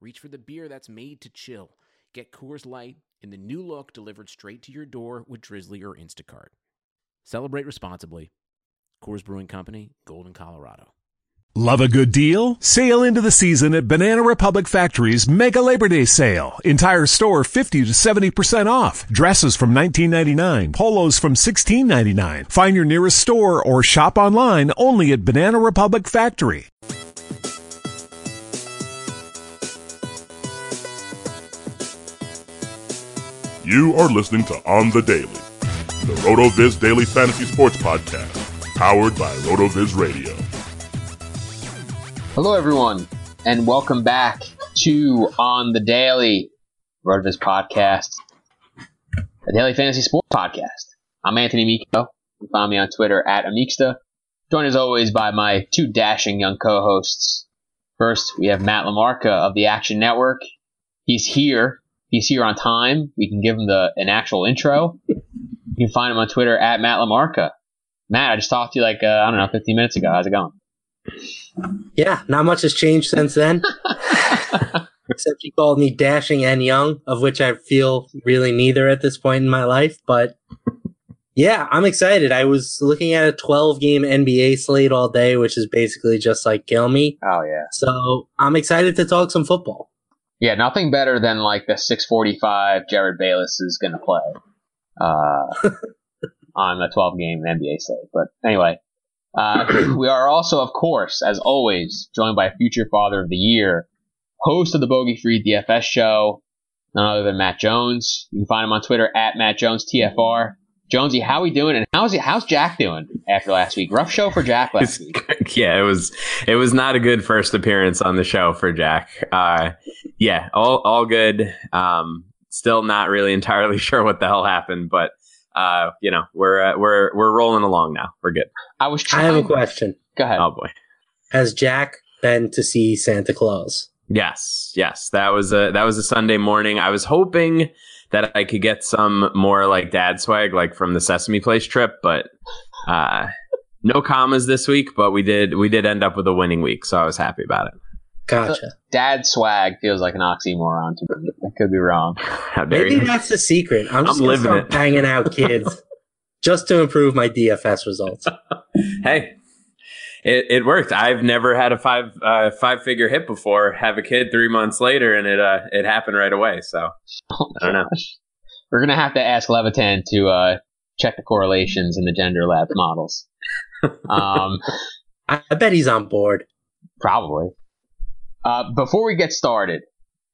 reach for the beer that's made to chill. Get Coors Light in the new look delivered straight to your door with Drizly or Instacart. Celebrate responsibly. Coors Brewing Company, Golden, Colorado. Love a good deal? Sail into the season at Banana Republic Factory's Mega Labor Day Sale. Entire store 50 to 70% off. Dresses from 19.99, polos from 16.99. Find your nearest store or shop online only at Banana Republic Factory. You are listening to On the Daily, the RotoViz Daily Fantasy Sports Podcast, powered by RotoViz Radio. Hello, everyone, and welcome back to On the Daily, RotoViz Podcast, a daily fantasy sports podcast. I'm Anthony Amico. You can find me on Twitter at Amixta. Joined as always by my two dashing young co-hosts. First, we have Matt Lamarca of the Action Network. He's here He's here on time. We can give him the an actual intro. You can find him on Twitter at Matt Lamarca. Matt, I just talked to you like uh, I don't know, 15 minutes ago. How's it going? Yeah, not much has changed since then. Except you called me dashing and young, of which I feel really neither at this point in my life. But yeah, I'm excited. I was looking at a 12 game NBA slate all day, which is basically just like kill me. Oh yeah. So I'm excited to talk some football. Yeah, nothing better than like the 645 Jerryd Bayless is going to play uh, on the 12 game NBA slate. But anyway, uh, we are also, of course, as always, joined by future father of the year, host of the Bogey Free DFS show, none other than Matt Jones. You can find him on Twitter at Matt Jones TFR. Jonesy, how are we doing? And how's he, how's Jack doing after last week? Rough show for Jack last week. Yeah, it was it was not a good first appearance on the show for Jack. Uh, yeah, all all good. Um, still not really entirely sure what the hell happened, but uh, you know we're uh, we're we're rolling along now. We're good. I was. Trying- I have a question. Go ahead. Oh boy. Has Jack been to see Santa Claus? Yes, yes. That was a that was a Sunday morning. I was hoping that I could get some more like dad swag, like from the Sesame Place trip, but uh, no commas this week. But we did we did end up with a winning week, so I was happy about it. Gotcha. Dad swag feels like an oxymoron to me. I could be wrong. How dare Maybe you? that's the secret. I'm just I'm gonna living start it. banging out kids just to improve my DFS results. hey, it, it worked. I've never had a five uh, five figure hit before. Have a kid three months later, and it uh, it happened right away. So I don't know. We're gonna have to ask Levitan to uh, check the correlations in the gender lab models. Um, I, I bet he's on board. probably. Uh, before we get started,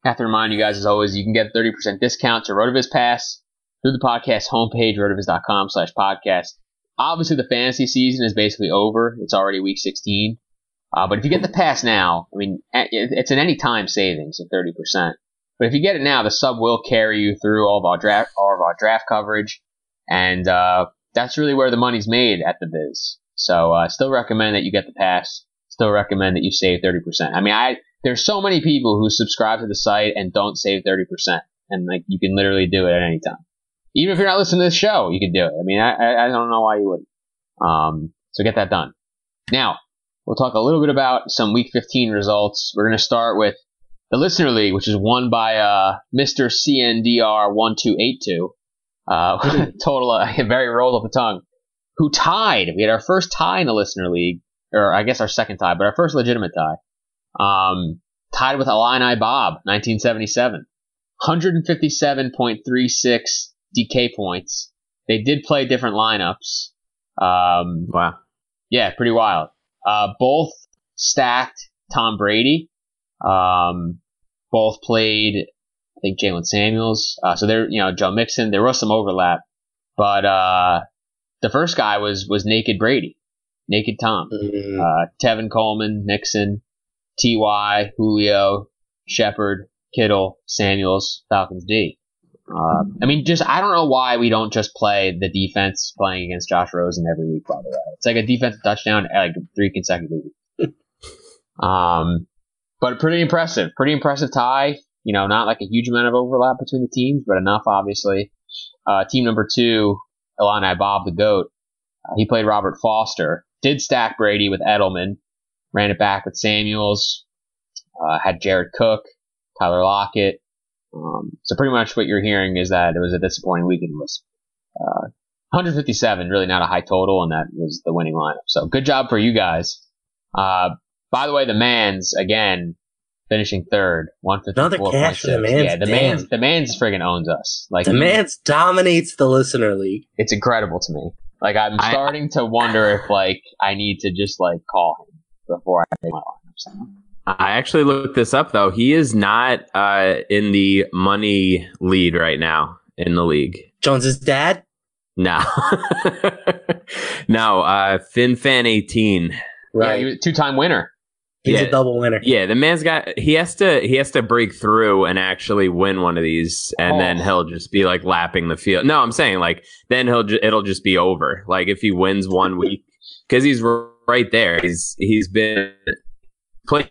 I have to remind you guys, as always, you can get 30% discount to Rotoviz Pass through the podcast homepage, rotoviz.com slash podcast. Obviously, the fantasy season is basically over. It's already week 16. Uh, but if you get the pass now, I mean, a- it- it's an anytime savings of 30%. But if you get it now, the sub will carry you through all of our draft, all of our draft coverage. And, uh, that's really where the money's made at the biz. So, uh, I still recommend that you get the pass. Still recommend that you save 30%. I mean, I, there's so many people who subscribe to the site and don't save 30%. And like, you can literally do it at any time. Even if you're not listening to this show, you can do it. I mean, I, I, I don't know why you wouldn't. Um, so get that done. Now, we'll talk a little bit about some week 15 results. We're going to start with the listener league, which is won by, uh, Mr. CNDR1282. Uh, total, uh, very rolled off the tongue. Who tied? We had our first tie in the listener league, or I guess our second tie, but our first legitimate tie. Um, tied with Illini Bob, 1977. 157.36 DK points. They did play different lineups. Um, Wow. yeah, pretty wild. Uh, both stacked Tom Brady. Um, both played, I think, Jaylen Samuels. Uh, so there, you know, Joe Mixon. There was some overlap, but uh, the first guy was was Naked Brady, Naked Tom. Mm, Uh, Tevin Coleman, Mixon, Ty, Julio, Shepard, Kittle, Samuels, Falcons D. Uh, I mean, just I don't know why we don't just play the defense playing against Josh Rosen every week. By the way, it's like a defensive touchdown like three consecutive weeks. um, but pretty impressive, pretty impressive tie. You know, not like a huge amount of overlap between the teams, but enough, obviously. Uh, team number two, Illini Bob the Goat. Uh, he played Robert Foster. Did stack Brady with Edelman. Ran it back with Samuels. Uh, had Jared Cook, Tyler Lockett. Um, so pretty much what you're hearing is that it was a disappointing weekend. Was uh, 157, really not a high total, and that was the winning lineup. So good job for you guys. Uh, by the way, the Mans again finishing third, 154. Another cash for the Mans. Yeah, the Damn. Mans, the Mans friggin' owns us. Like The Mans dominates the listener league. it's incredible to me. Like I'm I- starting to wonder if like I need to just like call him before I make my lineups. I actually looked this up though. He is not uh, in the money lead right now in the league. Jones's dad. No, no. Uh, FinFan eighteen. Right, yeah, he was a two-time winner. He's Yeah. a double winner. Yeah, the man's got. He has to. He has to break through and actually win one of these, and oh. then Oh. he'll just be like lapping the field. No, I'm saying like then he'll. Ju- it'll just be over. Like if he wins one week, because he's r- right there. He's he's been playing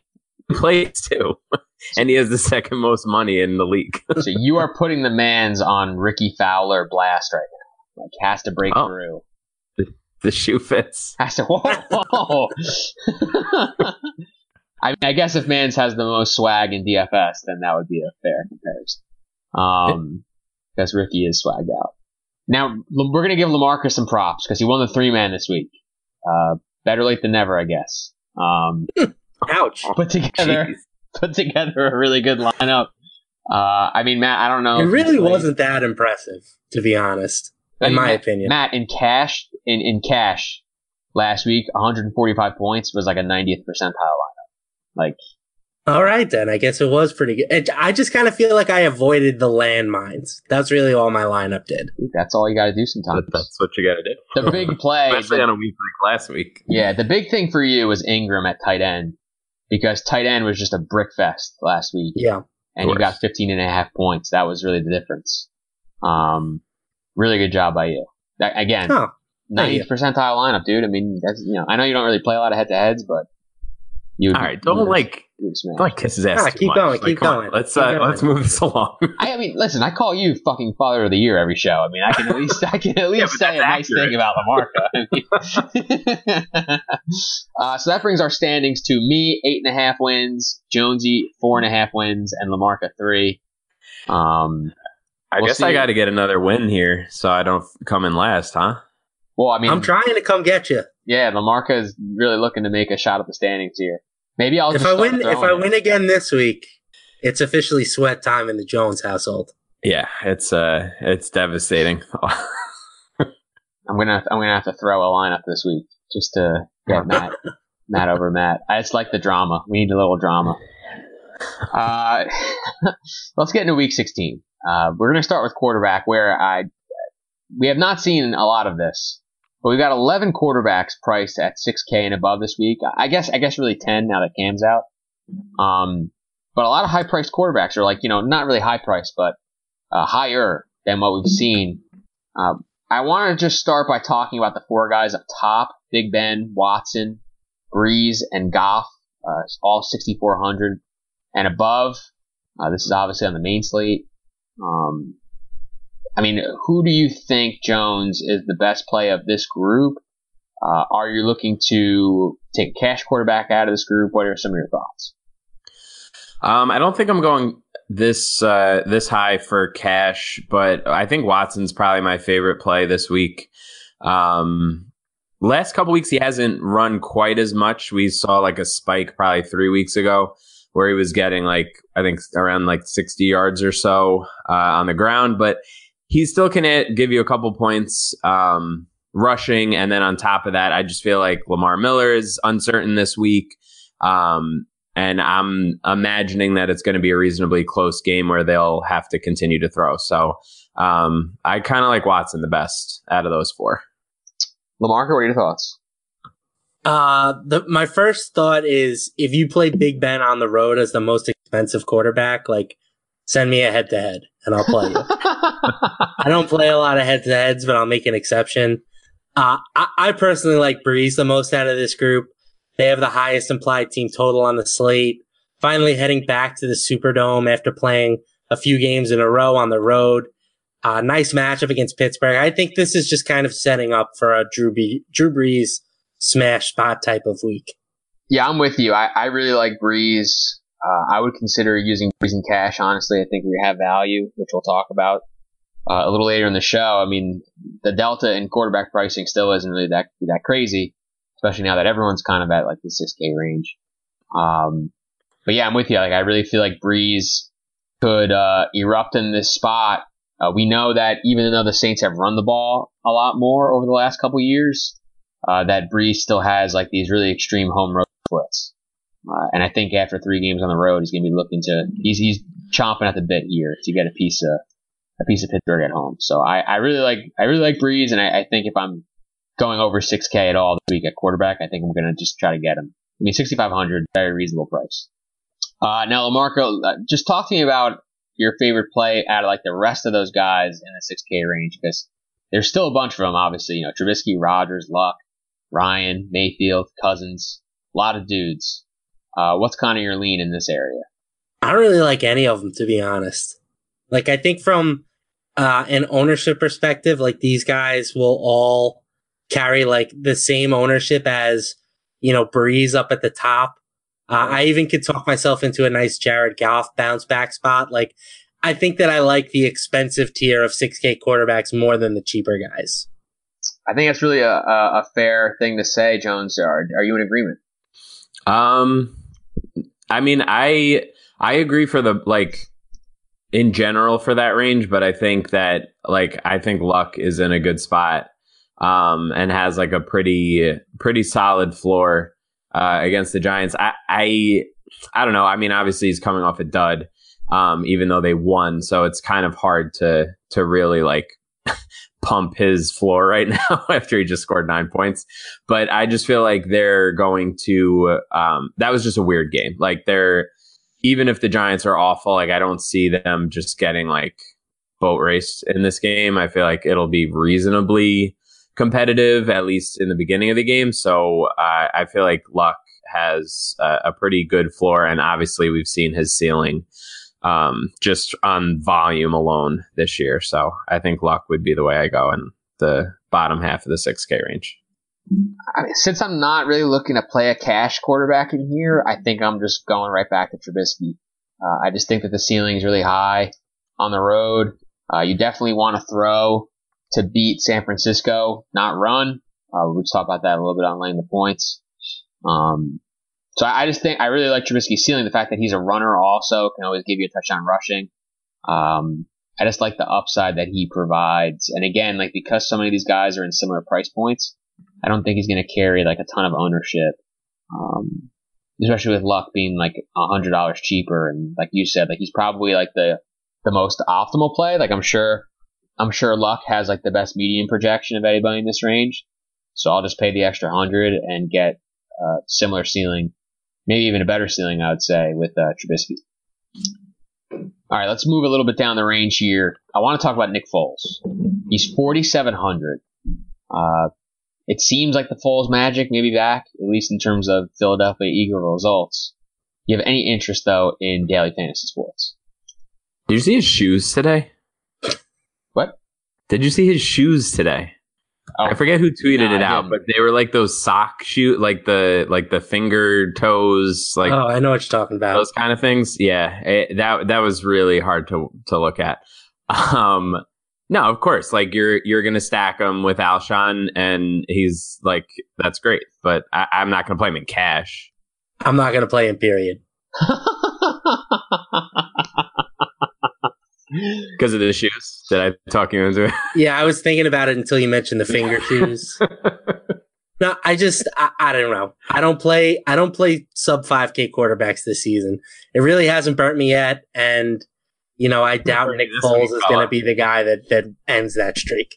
plays too, and he has the second most money in the league. so you are putting the Mans on Rickie Fowler blast right now. Like has to break Oh. through. the shoe fits. Has to. Whoa. I mean, I guess if Mans has the most swag in DFS, then that would be a fair comparison. Um, because Ricky is swagged out. Now we're gonna give Lamarcus some props because he won the three man this week. Uh, better late than never, I guess. Um, Ouch. put together Jeez. put together a really good lineup. Uh, I mean, Matt, I don't know. It really wasn't that impressive, to be honest, I in mean, my Matt, opinion. Matt, in cash, in, in cash, last week, 145 points was like a 90th percentile lineup. Like, All right, then. I guess it was pretty good. It, I just kind of feel like I avoided the landmines. That's really all my lineup did. that's all you got to do sometimes. That's what you got to do. The big play, Especially the- on a week like last week. yeah, the big thing for you was Ingram at tight end because tight end was just a brick fest last week. Yeah. and you got 15 and a half points. That was really the difference. Um, really good job by you. That, again, thank 90th percentile lineup, dude. I mean, that's, you know, I know you don't really play a lot of head to heads, but you All right, don't like you would smash. don't like kiss his ass. Ah, too keep much. going, Like, keep come on, going, Let's keep uh, going. let's move this along. I, I mean, listen, I call you fucking father of the year every show. I mean, I can at least I can at least but say a that's nice accurate. thing about Lamarca. I mean- uh, so that brings our standings to me eight and a half wins, Jonesy four and a half wins, and Lamarca three. Um, I We'll guess I got to get another win here, so I don't come in last, huh? Well, I mean, I'm trying to come get you. yeah, Lamarca is really looking to make a shot at the standings here. Maybe I'll If just I win, if I it. win again this week, it's officially sweat time in the Jones household. Yeah, it's uh, it's devastating. I'm gonna I'm gonna have to throw a lineup this week just to get Matt Matt over Matt. I just like the drama. We need a little drama. Uh, let's get into week 16. Uh, we're gonna start with quarterback, where I we have not seen a lot of this, but we've got 11 quarterbacks priced at 6K and above this week. I guess I guess really 10 now that Cam's out. Um, but a lot of high priced quarterbacks are like you know not really high priced, but uh, higher than what we've seen. Uh, I want to just start by talking about the four guys up top: Big Ben, Watson, Brees, and Goff. Uh, all 6,400 and above. Uh, this is obviously on the main slate. Um, I mean, who do you think Jones is the best play of this group? Uh, are you looking to take a cash quarterback out of this group? What are some of your thoughts? um, I don't think I'm going this uh this high for cash, but I think Watson's probably my favorite play this week. Um, last couple weeks he hasn't run quite as much. We saw like a spike probably three weeks ago where he was getting like I think around like 60 yards or so uh, on the ground, but he still can hit, give you a couple points um, rushing, and then on top of that, I just feel like Lamar Miller is uncertain this week. Um, and I'm imagining that it's going to be a reasonably close game where they'll have to continue to throw. So um, I kind of like Watson the best out of those four. Lamarca, what are your thoughts? Uh, the, my first thought is if you play Big Ben on the road as the most expensive quarterback, like send me a head to head and I'll play you. I don't play a lot of head to heads, but I'll make an exception. Uh, I, I personally like Brees the most out of this group. They have the highest implied team total on the slate. Finally heading back to the Superdome after playing a few games in a row on the road. Uh, nice matchup against Pittsburgh. I think this is just kind of setting up for a Drew, B- Drew Brees smash spot type of week. Yeah, I'm with you. I, I really like Brees. Uh, I would consider using Brees in cash. Honestly, I think we have value, which we'll talk about uh, a little later in the show. I mean, the delta in quarterback pricing still isn't really that that crazy, especially now that everyone's kind of at like the 6K range. Um, but yeah, I'm with you. Like, I really feel like Brees could uh, erupt in this spot. Uh, we know that even though the Saints have run the ball a lot more over the last couple years, uh, that Brees still has like these really extreme home road splits. Uh, and I think after three games on the road, he's going to be looking to he's he's chomping at the bit here to get a piece of a piece of Pittsburgh at home. So I, I really like I really like Brees, and I, I think if I'm going over 6K at all this week at quarterback, I think I'm going to just try to get him. I mean, 6,500, very reasonable price. Uh, now, Lamarco, uh, just talk to me about your favorite play out of like the rest of those guys in the 6K range because there's still a bunch of them, obviously. You know, Trubisky, Rodgers, Luck, Ryan, Mayfield, Cousins, a lot of dudes. Uh, what's kind of your lean in this area? I don't really like any of them, to be honest. Like, I think from uh, an ownership perspective, like these guys will all carry like the same ownership as, you know, Brees up at the top. Uh, I even could talk myself into a nice Jared Goff bounce back spot. Like, I think that I like the expensive tier of 6K quarterbacks more than the cheaper guys. I think that's really a, a, a fair thing to say, Jones. Are, are you in agreement? Um, I mean, I I agree for the like in general for that range, but I think that like I think Luck is in a good spot um, and has like a pretty pretty solid floor uh, against the Giants. I, I I don't know. I mean, obviously he's coming off a dud, um, even though they won, so it's kind of hard to to really like pump his floor right now after he just scored nine points. But I just feel like they're going to. Um, that was just a weird game. Like they're even if the Giants are awful, like I don't see them just getting like boat raced in this game. I feel like it'll be reasonably competitive, at least in the beginning of the game. So uh, I feel like Luck has a, a, pretty good floor, and obviously we've seen his ceiling um, just on volume alone this year. So I think Luck would be the way I go in the bottom half of the 6K range. I mean, since I'm not really looking to play a cash quarterback in here, I think I'm just going right back to Trubisky. Uh, I just think that the ceiling is really high on the road. Uh, you definitely want to throw to beat San Francisco, not run. Uh, we'll talk about that a little bit on laying the points. Um, so I, just think I really like Trubisky's ceiling. The fact that he's a runner also can always give you a touchdown rushing. Um, I just like the upside that he provides. And again, like because so many of these guys are in similar price points, I don't think he's going to carry like a ton of ownership. Um, especially with Luck being like a hundred dollars cheaper, and like you said, like he's probably like the the most optimal play. Like I'm sure, I'm sure Luck has like the best median projection of anybody in this range. So I'll just pay the extra hundred and get a similar ceiling, maybe even a better ceiling, I would say, with uh, Trubisky. All right, let's move a little bit down the range here. I want to talk about Nick Foles. He's 4,700. Uh, it seems like the Foles magic may be back, at least in terms of Philadelphia Eagle results. Do you have any interest though in daily fantasy sports? Did you see his shoes today? What? Did you see his shoes today? Oh, I forget who tweeted no, it out, but they were like those sock shoe, like the like the finger toes, like oh, I know what you're talking about. Those kind of things. Yeah, it, that that was really hard to to look at. Um, no, of course. Like you're you're gonna stack him with Alshon, and he's like that's great. But I, am not gonna play him in cash. I'm not gonna play him. Period. Because of the shoes. Did I talk you into it? Yeah, I was thinking about it until you mentioned the finger shoes. no, I just I, I, don't know. I don't play I don't play sub five K quarterbacks this season. It really hasn't burnt me yet, and you know, I doubt Nick Foles is going to be the guy that that ends that streak.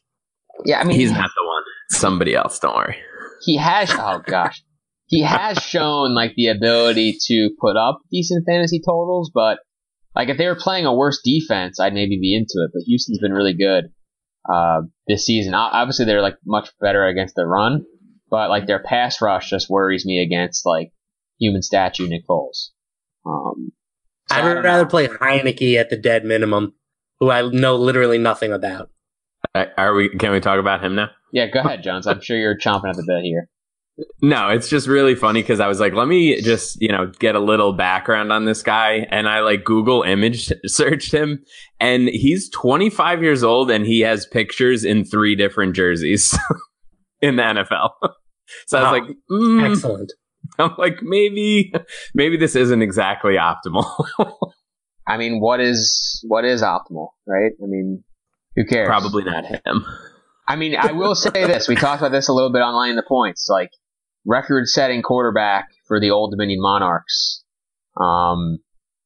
Yeah, I mean, he's not the one. Somebody else. Don't worry. He has. Oh gosh, he has shown like the ability to put up decent fantasy totals, but Like if they were playing a worse defense, I'd maybe be into it. But Houston's been really good uh, this season. Obviously, they're like much better against the run, but like their pass rush just worries me against like human statue Nick Foles. Um, so I'd rather know. play Heinicke at the dead minimum, who I know literally nothing about. Are we? Can we talk about him now? Yeah, go ahead, Jones. I'm sure you're chomping at the bit here. No, it's just really funny because I was like, let me just, you know, get a little background on this guy. And I like Google image searched him and he's 25 years old and he has pictures in three different jerseys in the NFL. so I was like, mm. excellent. I'm like, maybe, maybe this isn't exactly optimal. I mean, what is, what is optimal, right? I mean, who cares? Probably not him. I mean, I will say this. We talked about this a little bit online in the points. Like, record-setting quarterback for the Old Dominion Monarchs. Um,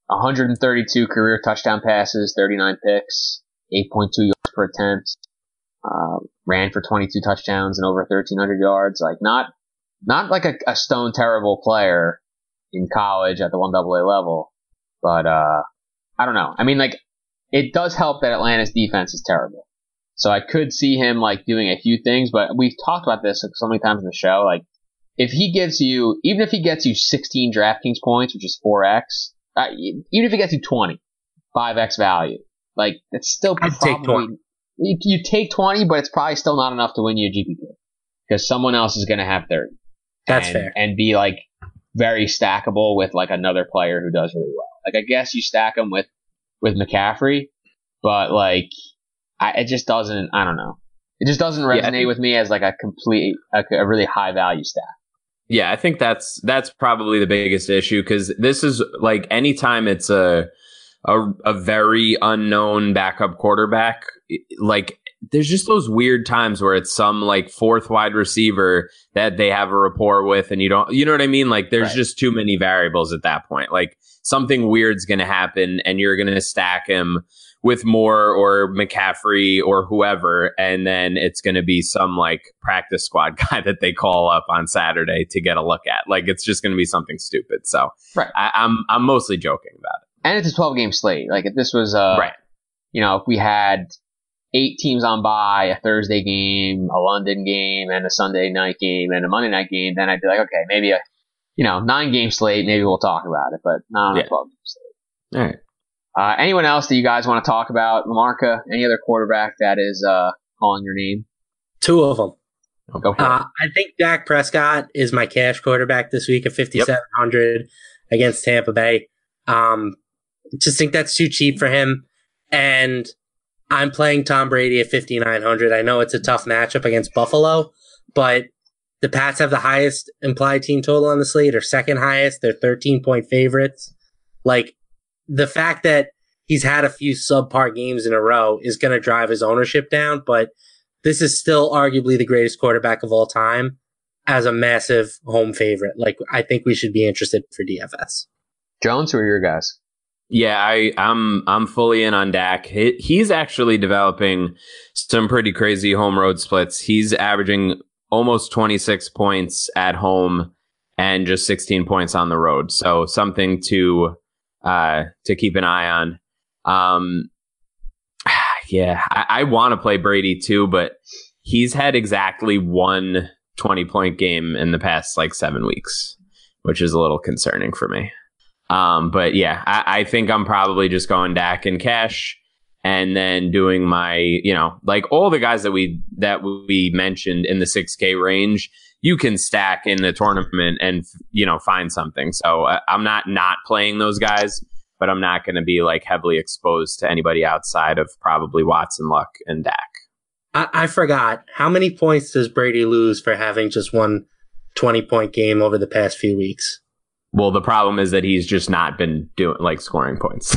132 career touchdown passes, 39 picks, 8.2 yards per attempt. Uh, ran for 22 touchdowns and over 1,300 yards. Like not, not like a, a stone terrible player in college at the one AA level, but uh, I don't know. I mean, like it does help that Atlanta's defense is terrible. So I could see him like doing a few things, but we've talked about this so many times in the show. Like if he gives you, even if he gets you 16 DraftKings points, which is 4x, uh, even if he gets you 20, 5x value, like it's still I'd probably, you, you, take 20, but it's probably still not enough to win you a GPP because someone else is going to have 30. That's and, fair. And be like very stackable with like another player who does really well. Like I guess you stack him with, with McCaffrey, but like, I, it just doesn't, I don't know. It just doesn't resonate yeah, with me as like a complete, a, a really high value stack. Yeah, I think that's that's probably the biggest issue because this is like anytime it's a, a a very unknown backup quarterback, like there's just those weird times where it's some like fourth wide receiver that they have a rapport with and you don't you know what I mean? Like there's right. just too many variables at that point. Like something weird's gonna happen and you're gonna stack him with Moore or McCaffrey or whoever, and then it's going to be some like practice squad guy that they call up on Saturday to get a look at. Like it's just going to be something stupid. So right. I, am I'm, I'm mostly joking about it. And it's a 12 game slate. Like if this was uh right. you know, if we had eight teams on by, a Thursday game, a London game, and a Sunday night game, and a Monday night game, then I'd be like, okay, maybe a you know nine game slate, maybe we'll talk about it, but not on yeah. a 12 game slate. All right. Uh, anyone else that you guys want to talk about? Lamarca, any other quarterback that is uh, calling your name? Two of them. Go for uh, it. I think Dak Prescott is my cash quarterback this week at 5,700 yep. against Tampa Bay. Um, just think that's too cheap for him. And I'm playing Tom Brady at 5,900. I know it's a tough matchup against Buffalo, but the Pats have the highest implied team total on the slate, or second highest. They're 13 point favorites. Like, the fact that he's had a few subpar games in a row is going to drive his ownership down, but this is still arguably the greatest quarterback of all time as a massive home favorite. Like, I think we should be interested for DFS. Jones, who are your guys? Yeah, I, I'm I'm fully in on Dak. He, he's actually developing some pretty crazy home road splits. He's averaging almost 26 points at home and just 16 points on the road. So something to uh, to keep an eye on. Um, yeah, I, I want to play Brady too, but he's had exactly one 20 point game in the past like seven weeks, which is a little concerning for me. Um, but yeah, I, I think I'm probably just going Dak and cash and then doing my, you know, like all the guys that we that we mentioned in the 6K range you can stack in the tournament and you know find something. So uh, I'm not not playing those guys, but I'm not going to be like heavily exposed to anybody outside of probably Watson, Luck, and Dak. I, I forgot how many points does Brady lose for having just one 20 point game over the past few weeks? Well, the problem is that he's just not been doing like scoring points.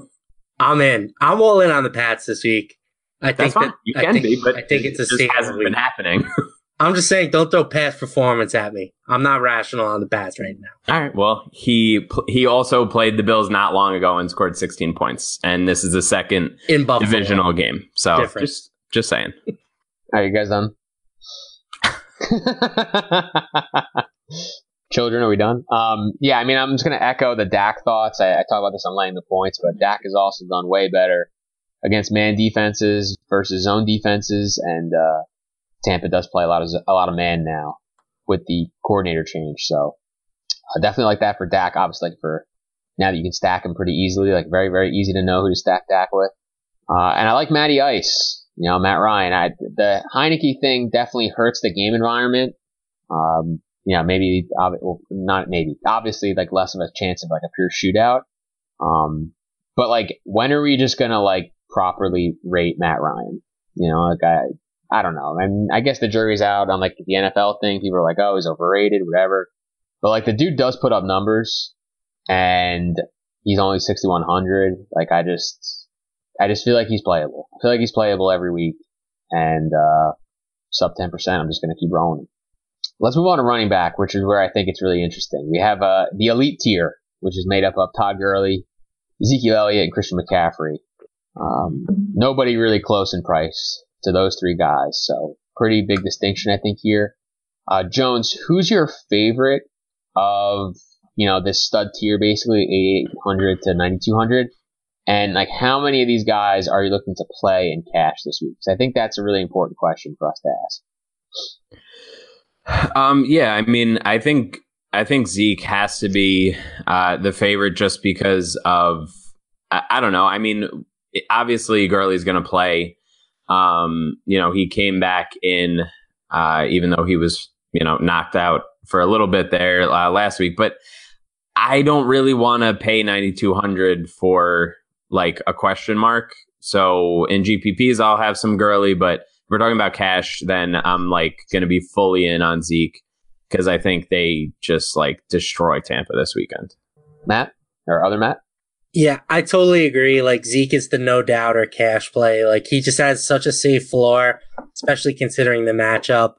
I'm in. I'm all in on the Pats this week. I think that you can think, be, but I think it's a just hasn't week. been happening. I'm just saying, don't throw past performance at me. I'm not rational on the Pats right now. All right. Well, he he also played the Bills not long ago and scored 16 points, and this is the second in Buffalo. divisional game. So Different. just just saying. Are you guys done? children, are we done? Um, yeah, I mean, I'm just going to echo the Dak thoughts. I, I talk about this on laying the points, but Dak has also done way better against man defenses versus zone defenses, and uh, Tampa does play a lot of a lot of man now with the coordinator change. So definitely like that for Dak. Obviously, like for now that you can stack him pretty easily, like very very easy to know who to stack Dak with. Uh, and I like Matty Ice. You know, Matt Ryan. I, the Heinicke thing definitely hurts the game environment. Um, you know, maybe, well, not maybe, obviously, like less of a chance of like a pure shootout. Um, but like, when are we just gonna like properly rate Matt Ryan? You know, like I, I don't know. I mean, I guess the jury's out on like the NFL thing. People are like, oh, he's overrated, whatever. But like the dude does put up numbers and he's only 6,100. Like I just, I just feel like he's playable. I feel like he's playable every week and, uh, sub 10%. I'm just going to keep rolling. Let's move on to running back, which is where I think it's really interesting. We have, uh, the elite tier, which is made up of Todd Gurley, Ezekiel Elliott, and Christian McCaffrey. Um, nobody really close in price to those three guys. So pretty big distinction, I think here. Uh, Jones, who's your favorite of, you know, this stud tier, basically 8,800 to 9,200? And like, how many of these guys are you looking to play in cash this week? Because I think that's a really important question for us to ask. Um, yeah, I mean, I think I think Zeke has to be uh, the favorite just because of I, I don't know. I mean, obviously Gurley's going to play. Um, you know, he came back in, uh, even though he was, you know, knocked out for a little bit there uh, last week. But I don't really want to pay 9,200 for like a question mark. So in GPPs, I'll have some Gurley, but we're talking about cash, then I'm like going to be fully in on Zeke because I think they just like destroy Tampa this weekend. Matt or other Matt? Yeah, I totally agree. Like Zeke is the no doubt or cash play. Like he just has such a safe floor, especially considering the matchup.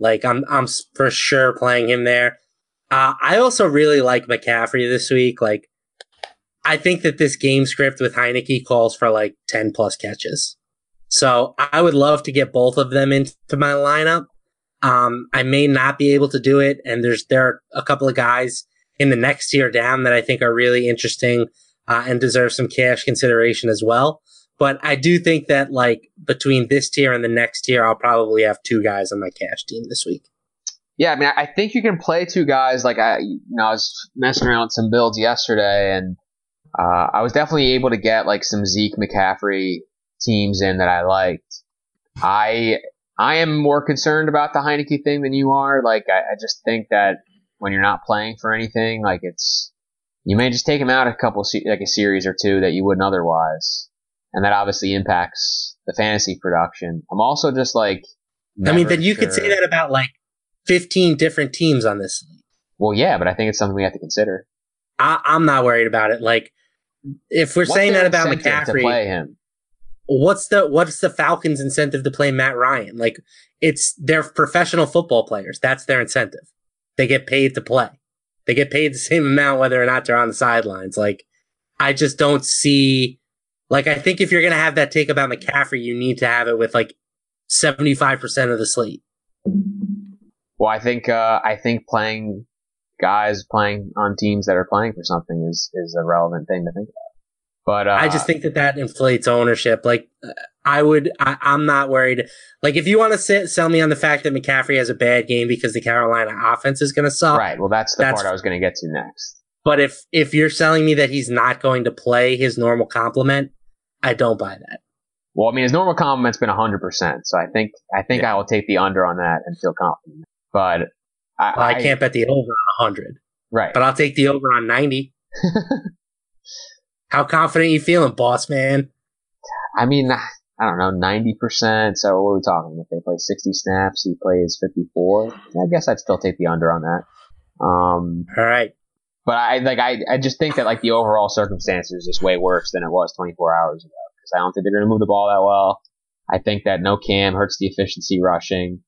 Like I'm, I'm for sure playing him there. Uh, I also really like McCaffrey this week. Like I think that this game script with Heinicke calls for like 10 plus catches. So I would love to get both of them into my lineup. Um, I may not be able to do it. And there's, there are a couple of guys in the next tier down that I think are really interesting uh, and deserve some cash consideration as well. But I do think that like between this tier and the next tier, I'll probably have two guys on my cash team this week. Yeah, I mean, I think you can play two guys. Like I, you know, I was messing around with some builds yesterday, and uh, I was definitely able to get like some Zeke McCaffrey teams in that I liked. I I am more concerned about the Heinicke thing than you are. Like I, I just think that when you're not playing for anything, like it's you may just take him out a couple like a series or two that you wouldn't otherwise, and that obviously impacts the fantasy production. I'm also just like, I mean, then you sure. could say that about like 15 different teams on this. Well, yeah, but I think it's something we have to consider. I, am not worried about it. Like, if we're What's saying that about McCaffrey, play him. What's the what's the Falcons' incentive to play Matt Ryan? Like, it's they're professional football players. That's their incentive. They get paid to play. They get paid the same amount whether or not they're on the sidelines. Like, I just don't see. Like, I think if you're gonna have that take about McCaffrey, you need to have it with like 75% of the slate. Well, I think uh, I think playing guys playing on teams that are playing for something is is a relevant thing to think about. But uh, I just think that that inflates ownership. Like I would, I, am not worried. Like if you want to sit, sell me on the fact that McCaffrey has a bad game because the Carolina offense is going to suck. Right. Well, that's the that's, part I was going to get to next. But if if you're selling me that he's not going to play his normal complement, I don't buy that. Well, I mean, his normal complement's been 100%. So I think I think yeah. I will take the under on that and feel confident. But I, well, I, I can't bet the over on 100. Right. But I'll take the over on 90. How confident you feeling, boss man? I mean, I don't know, 90%. So what are we talking? If they play 60 snaps, he plays 54. I guess I'd still take the under on that. Um, All right. But I like I, I just think that like the overall circumstances is way worse than it was 24 hours ago because I don't think they're going to move the ball that well. I think that no cam hurts the efficiency rushing,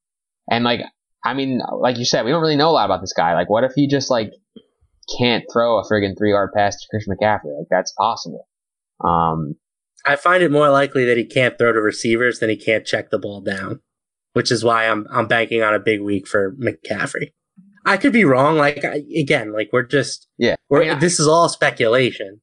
and like I mean, like you said, we don't really know a lot about this guy. Like, what if he just like can't throw a friggin' three yard pass to Christian McCaffrey. Like that's possible. Um, I find it more likely that he can't throw to receivers than he can't check the ball down, which is why I'm I'm banking on a big week for McCaffrey. I could be wrong. Like I, again, like we're just Yeah. we're, I mean, I- this is all speculation.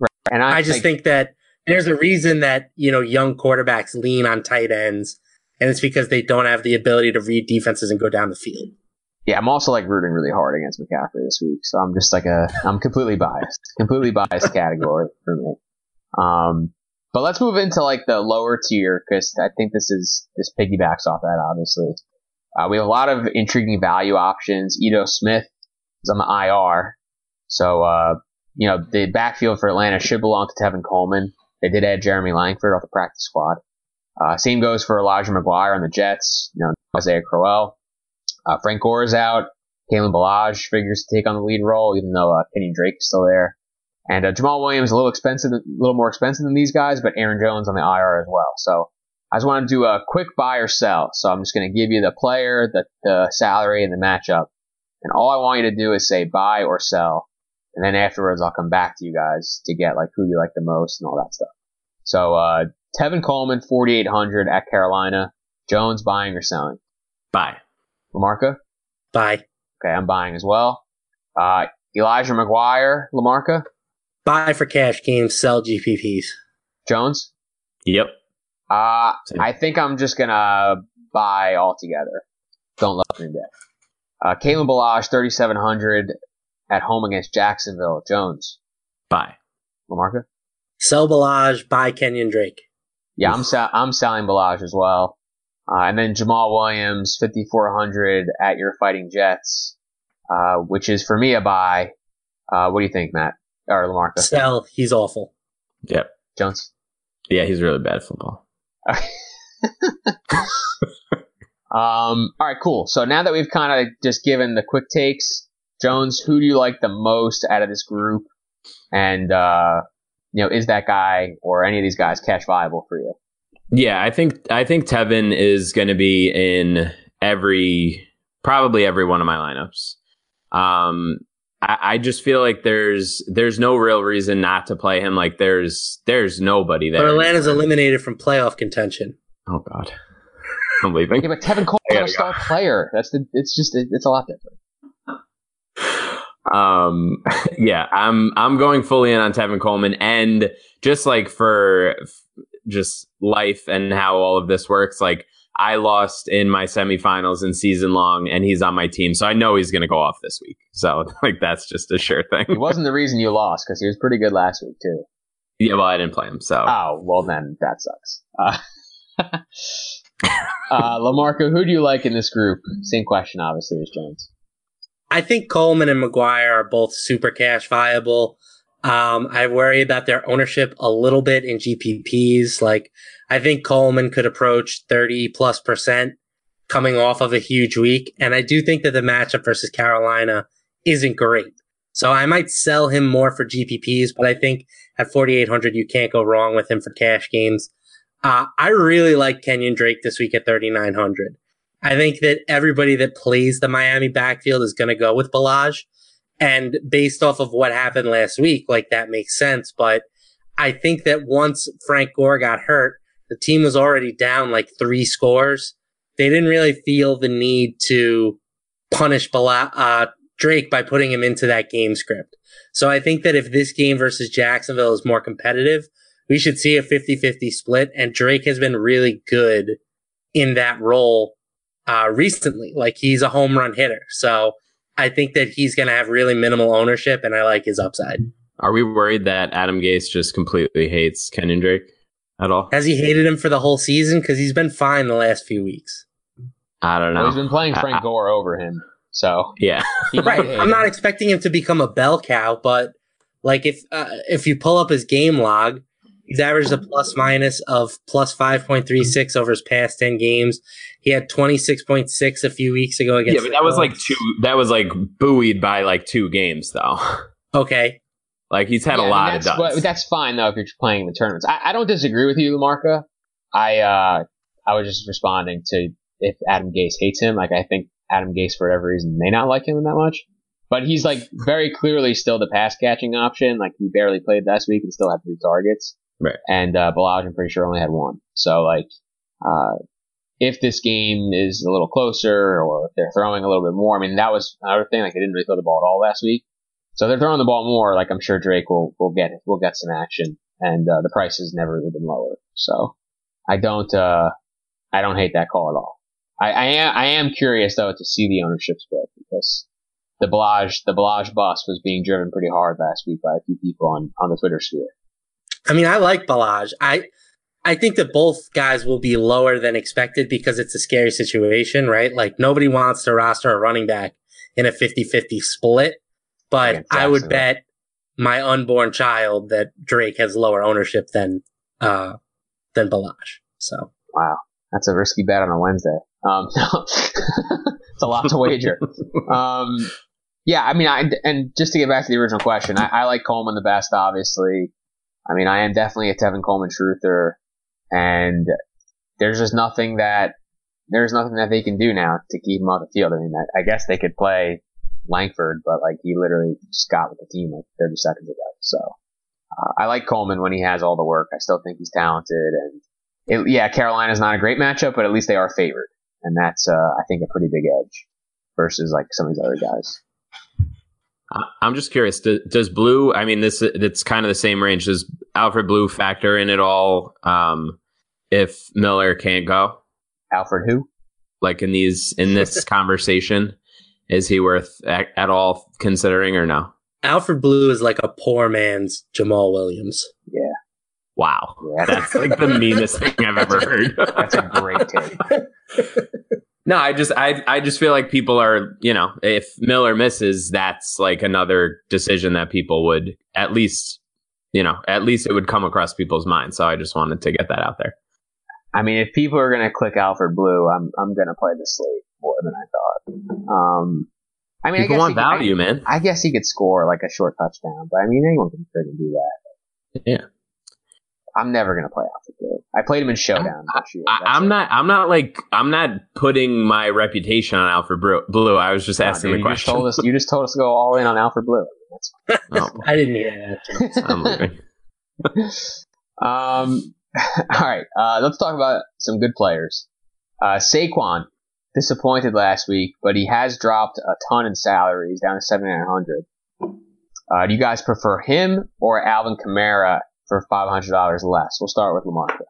Right. and I, I just like, think that there's a reason that you know young quarterbacks lean on tight ends, and it's because they don't have the ability to read defenses and go down the field. yeah, I'm also like rooting really hard against McCaffrey this week, so I'm just like a I'm completely biased, completely biased category for me. Um, but let's move into like the lower tier because I think this is this piggybacks off that obviously. Uh, we have a lot of intriguing value options. Ito Smith is on the IR, so uh, you know the backfield for Atlanta should belong to Tevin Coleman. They did add Jeremy Langford off the practice squad. Uh, same goes for Elijah McGuire on the Jets. You know Isaiah Crowell. Uh, Frank Gore is out. Kalen Ballage figures to take on the lead role, even though uh, Kenny Drake is still there. And uh, Jamaal Williams a little expensive, a little more expensive than these guys, but Aaron Jones on the IR as well. So I just want to do a quick buy or sell. So I'm just going to give you the player, the, the salary, and the matchup. And all I want you to do is say buy or sell. And then afterwards, I'll come back to you guys to get like who you like the most and all that stuff. So uh, Tevin Coleman, 4,800 at Carolina. Jones buying or selling? Bye. Lamarca? Buy, Okay, I'm buying as well. Uh, Elijah McGuire, Lamarca, buy for cash games, sell GPPs. Jones. Yep. Uh, Same. I think I'm just gonna buy altogether. Don't let me dead. Uh, Kalen Ballage, 3,700 at home against Jacksonville. Jones. Bye. Lamarca. Sell Ballage, buy Kenyan Drake. Yeah, I'm sell- I'm selling Ballage as well. Uh, and then Jamaal Williams, 5,400 at your Fighting Jets, uh, which is for me a buy. Uh, what do you think, Matt? Or Lamarca? Sell, he's awful. Yep. Jones? Yeah, he's really bad at football. Um, all right, cool. So now that we've kind of just given the quick takes, Jones, who do you like the most out of this group? And, uh, you know, is that guy or any of these guys cash viable for you? Yeah, I think I think Tevin is going to be in every probably every one of my lineups. Um, I, I just feel like there's there's no real reason not to play him. Like there's there's nobody there. But Atlanta's eliminated from playoff contention. Oh God, I'm leaving. Yeah, but Tevin Cole's I not a gotta star player. That's the, it's just, it, it's a lot different. um yeah i'm i'm going fully in on tevin coleman and just like for f- just life and how all of this works like i lost in my semifinals in season long and he's on my team so i know he's going to go off this week so like that's just a sure He thing wasn't the reason you lost because he was pretty good last week too. yeah well i didn't play him so Oh, well then that sucks. Uh, uh, Lamarco, who do you like in this group? Same question, obviously, as Jones. I think Coleman and McGuire are both super cash viable. Um, I worry about their ownership a little bit in GPPs. Like, I think Coleman could approach 30 plus percent coming off of a huge week. And I do think that the matchup versus Carolina isn't great. So I might sell him more for GPPs, but I think at 4,800, you can't go wrong with him for cash games. Uh, I really like Kenyan Drake this week at 3,900. I think that everybody that plays the Miami backfield is going to go with Ballage. And based off of what happened last week, like that makes sense. But I think that once Frank Gore got hurt, the team was already down like three scores. They didn't really feel the need to punish Bala- uh, Drake by putting him into that game script. So I think that if this game versus Jacksonville is more competitive, we should see a 50-50 split. And Drake has been really good in that role uh, recently. Like he's a home run hitter. So I think that he's going to have really minimal ownership and I like his upside. are we worried that adam gase just completely hates kenyan drake at all Has he hated him for the whole season? Cause he's been fine the last few weeks. i don't know Well, he's been playing Frank I- Gore over him, so yeah Right. I'm not expecting him to become a bell cow, but like if, uh, if you pull up his game log, he's averaged a plus minus of plus 5.36 over his past 10 games. He had 26.6 a few weeks ago against yeah but that was the like two that was like buoyed by like two games though Okay. Like he's had Yeah, a lot of duds but that's fine though if you're playing in the tournaments. I, I don't disagree with you, Lamarca. I uh, I was just responding to if Adam Gase hates him. Like I think Adam Gase for whatever reason may not like him that much, but he's like very clearly still the pass catching option. Like he barely played last week and still had three targets. Right. And uh, Ballage, I'm pretty sure only had one. So like, uh, if this game is a little closer or if they're throwing a little bit more. I mean, that was another thing. Like they didn't really throw the ball at all last week. So they're throwing the ball more. Like I'm sure Drake will will get will get some action, and uh, the price has never been lower. So I don't uh, I don't hate that call at all. I, I am I am curious though to see the ownership split because the Ballage the Ballage bus was being driven pretty hard last week by a few people on on the Twitter sphere. I mean, I like Ballage. I I think that both guys will be lower than expected because it's a scary situation, right? Like nobody wants to roster a running back in a 50-50 split but I would bet my unborn child that Drake has lower ownership than uh than Ballage. So wow, that's a risky bet on a Wednesday. Um, it's a lot to wager. um, yeah, I mean, I and just to get back to the original question, I, I like Coleman the best, obviously. I mean, I am definitely a Tevin Coleman truther, and there's just nothing that there's nothing that they can do now to keep him off the field. I mean, I, I guess they could play Langford, but like he literally just got with the team like 30 seconds ago. So uh, I like Coleman when he has all the work. I still think he's talented, and it, yeah, Carolina's not a great matchup, but at least they are favored, and that's uh, I think a pretty big edge versus like some of these other guys. I'm just curious. Does, does Blue? I mean, this it's kind of the same range. Does Alfred Blue factor in at all? Um, if Miller can't go, Alfred who? Like in these in this conversation, is he worth at, at all considering or no? Alfred Blue is like a poor man's Jamaal Williams. Yeah. Wow. Yeah, that's like the meanest thing I've ever heard. that's a great take. no, I just I I just feel like people are, you know, if Miller misses, that's like another decision that people would at least, you know, at least it would come across people's minds. So I just wanted to get that out there. I mean, if people are going to click Alfred Blue, I'm I'm going to play the slate more than I thought. Um, I mean, People I guess want he, value, I, man. I guess he could score like a short touchdown, but I mean, anyone can freaking do that. Yeah. I'm never gonna play Alfred Blue. I played him in Showdown last year. I, am not. I'm not like. I'm not putting my reputation on Alfred Blue. I was just asking dude, the question. You just, told us, you just told us to go all in on Alfred Blue. oh, I didn't hear that. I'm leaving. um. All right. Uh, let's talk about some good players. Uh, Saquon disappointed last week, but he has dropped a ton in salary. He's down to 7,900. Uh, do you guys prefer him or Alvin Kamara for $500 less? We'll start with Lamarca.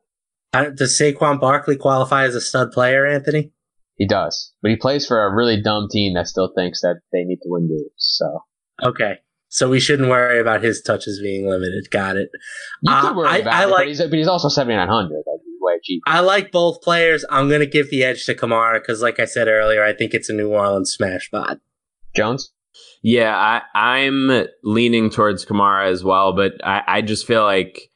Uh, does Saquon Barkley qualify as a stud player, Anthony? He does, but he plays for a really dumb team that still thinks that they need to win games. So okay, so we shouldn't worry about his touches being limited. Got it. You uh, worry I, about I it, like, but he's, but he's also seventy nine hundred. Like way cheap. I like both players. I'm going to give the edge to Kamara because, like I said earlier, I think it's a New Orleans smash spot. Jones? Yeah, I, I'm leaning towards Kamara as well, but I, I just feel like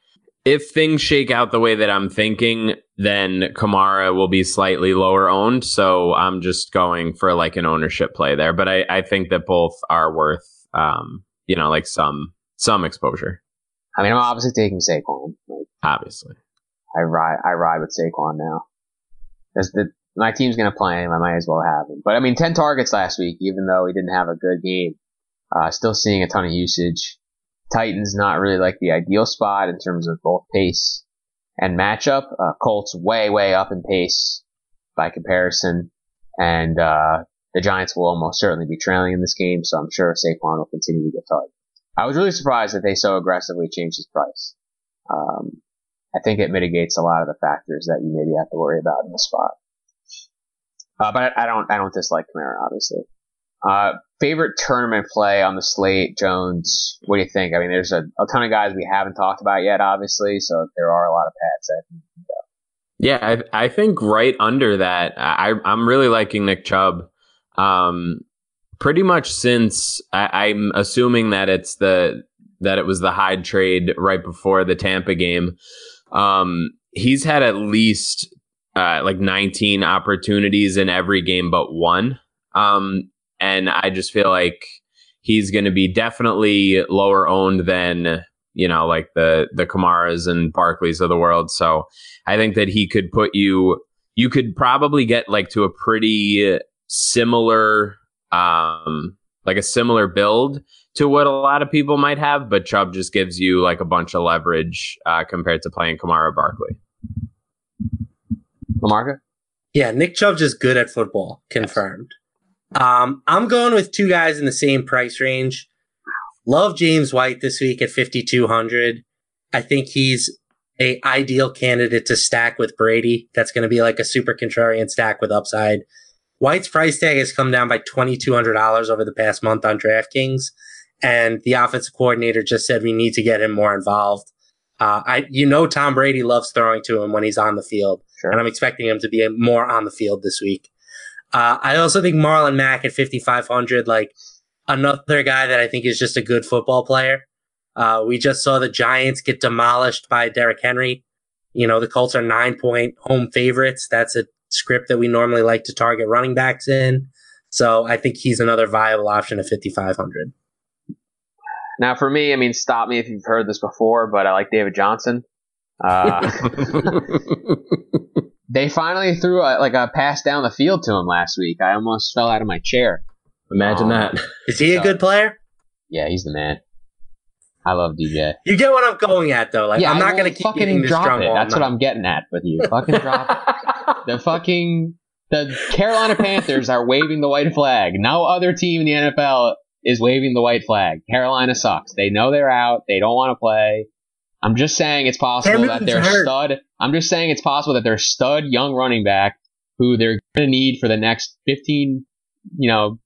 if things shake out the way that I'm thinking, then Kamara will be slightly lower owned. So I'm just going for like an ownership play there. But I, I think that both are worth, um, you know, like some some exposure. I mean, I'm obviously taking Saquon. Like, obviously. I ride I ride with Saquon now. The my team's gonna play him, I might as well have him. But I mean, ten targets last week, even though he didn't have a good game. Uh, still seeing a ton of usage. Titans not really like the ideal spot in terms of both pace and matchup. Uh, Colts way way up in pace by comparison, and uh, the Giants will almost certainly be trailing in this game. So I'm sure Saquon will continue to get targeted. I was really surprised that they so aggressively changed his price. Um, I think it mitigates a lot of the factors that you maybe have to worry about in the spot. Uh, but I, don't, I don't dislike Kamara, obviously. Uh, favorite tournament play on the slate, Jones. What do you think? I mean, there's a, a ton of guys we haven't talked about yet, obviously. So there are a lot of pads that Yeah, I, I think right under that, I, I'm really liking Nick Chubb. Um, pretty much since I, I'm assuming that it's the that it was the Hyde trade right before the Tampa game. Um, he's had at least uh, like 19 opportunities in every game but one. Um, and I just feel like he's going to be definitely lower owned than you know like the the Kamaras and Barkleys of the world. So I think that he could put you. You could probably get like to a pretty similar, um, like a similar build to what a lot of people might have, but Chubb just gives you like a bunch of leverage uh, compared to playing Kamara Barkley. Lamarca? Yeah, Nick Chubb's just good at football. Confirmed. Um, I'm going with two guys in the same price range. Love James White this week at 5200. I think he's a ideal candidate to stack with Brady. That's going to be like a super contrarian stack with upside. White's price tag has come down by $2,200 over the past month on DraftKings. And the offensive coordinator just said we need to get him more involved. Uh, I, you know, Tom Brady loves throwing to him when he's on the field, Sure. and I'm expecting him to be more on the field this week. Uh, I also think Marlon Mack at 5,500, like another guy that I think is just a good football player. Uh, we just saw the Giants get demolished by Derrick Henry. You know, the Colts are nine point home favorites. That's a script that we normally like to target running backs in. So I think he's another viable option at 5,500. Now, for me, I mean, stop me if you've heard this before, but I like David Johnson. Uh, they finally threw a, like a pass down the field to him last week. I almost fell out of my chair. Imagine Um, that. Is he a good player? Yeah, he's the man. I love DJ. You get what I'm going at though. Like yeah, I'm not going to keep fucking beating drop it. all That's what. I'm getting at with you. Fucking drop it. The fucking the Carolina Panthers are waving the white flag. No other team in the NFL is waving the white flag. Carolina sucks. They know they're out. They don't want to play. I'm just saying it's possible that their hurt. stud. I'm just saying it's possible that their stud young running back, who they're going to need for the next 15, you know,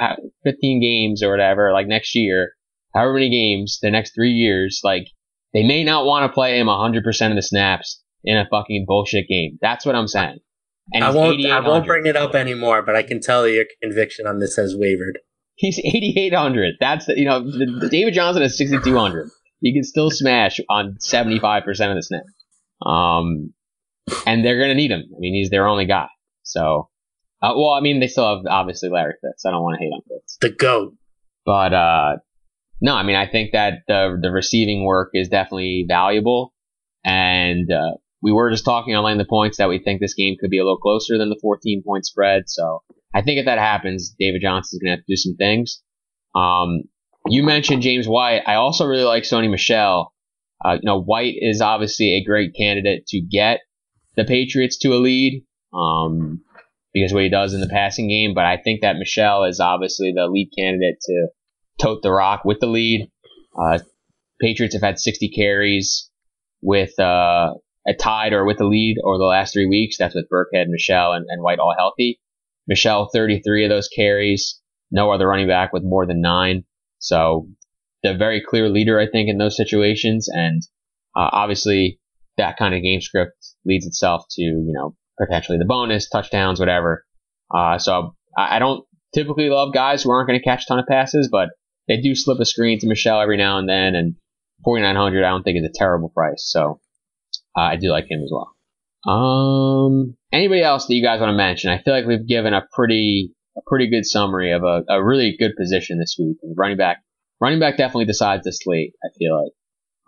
uh, 15 games or whatever, like next year, however many games, the next three years, like they may not want to play him 100% of the snaps in a fucking bullshit game. That's what I'm saying. And I won't. I won't bring it up anymore, but I can tell your conviction on this has wavered. He's 8,800. That's the, you know, the, the David Johnson is 6,200. He can still smash on 75% of the snap. Um, and they're going to need him. I mean, he's their only guy. So, uh, well, I mean, they still have obviously Larry Fitz. I don't want to hate on Fitz. The goat. But, uh, no, I mean, I think that the, the receiving work is definitely valuable. And, uh, we were just talking on line the points that we think this game could be a little closer than the 14 point spread. So I think if that happens, David Johnson's going to have to do some things. Um, you mentioned James White. I also really like Sony Michel. Uh, you know, White is obviously a great candidate to get the Patriots to a lead, um, because what he does in the passing game. But I think that Michel is obviously the lead candidate to tote the rock with the lead. Uh, Patriots have had 60 carries with uh, a tied or with the lead over the last three weeks. That's with Burkhead, Michel, and, and White all healthy. Michel, 33 of those carries. No other running back with more than nine. So the very clear leader, I think, in those situations. And uh, obviously, that kind of game script leads itself to, you know, potentially the bonus, touchdowns, whatever. Uh, so I, I don't typically love guys who aren't going to catch a ton of passes, but they do slip a screen to Michel every now and then. And 4,900, I don't think is a terrible price. So uh, I do like him as well. Um, anybody else that you guys want to mention? I feel like we've given a pretty a pretty good summary of a, a really good position this week. And running back, running back definitely decides the slate. I feel like.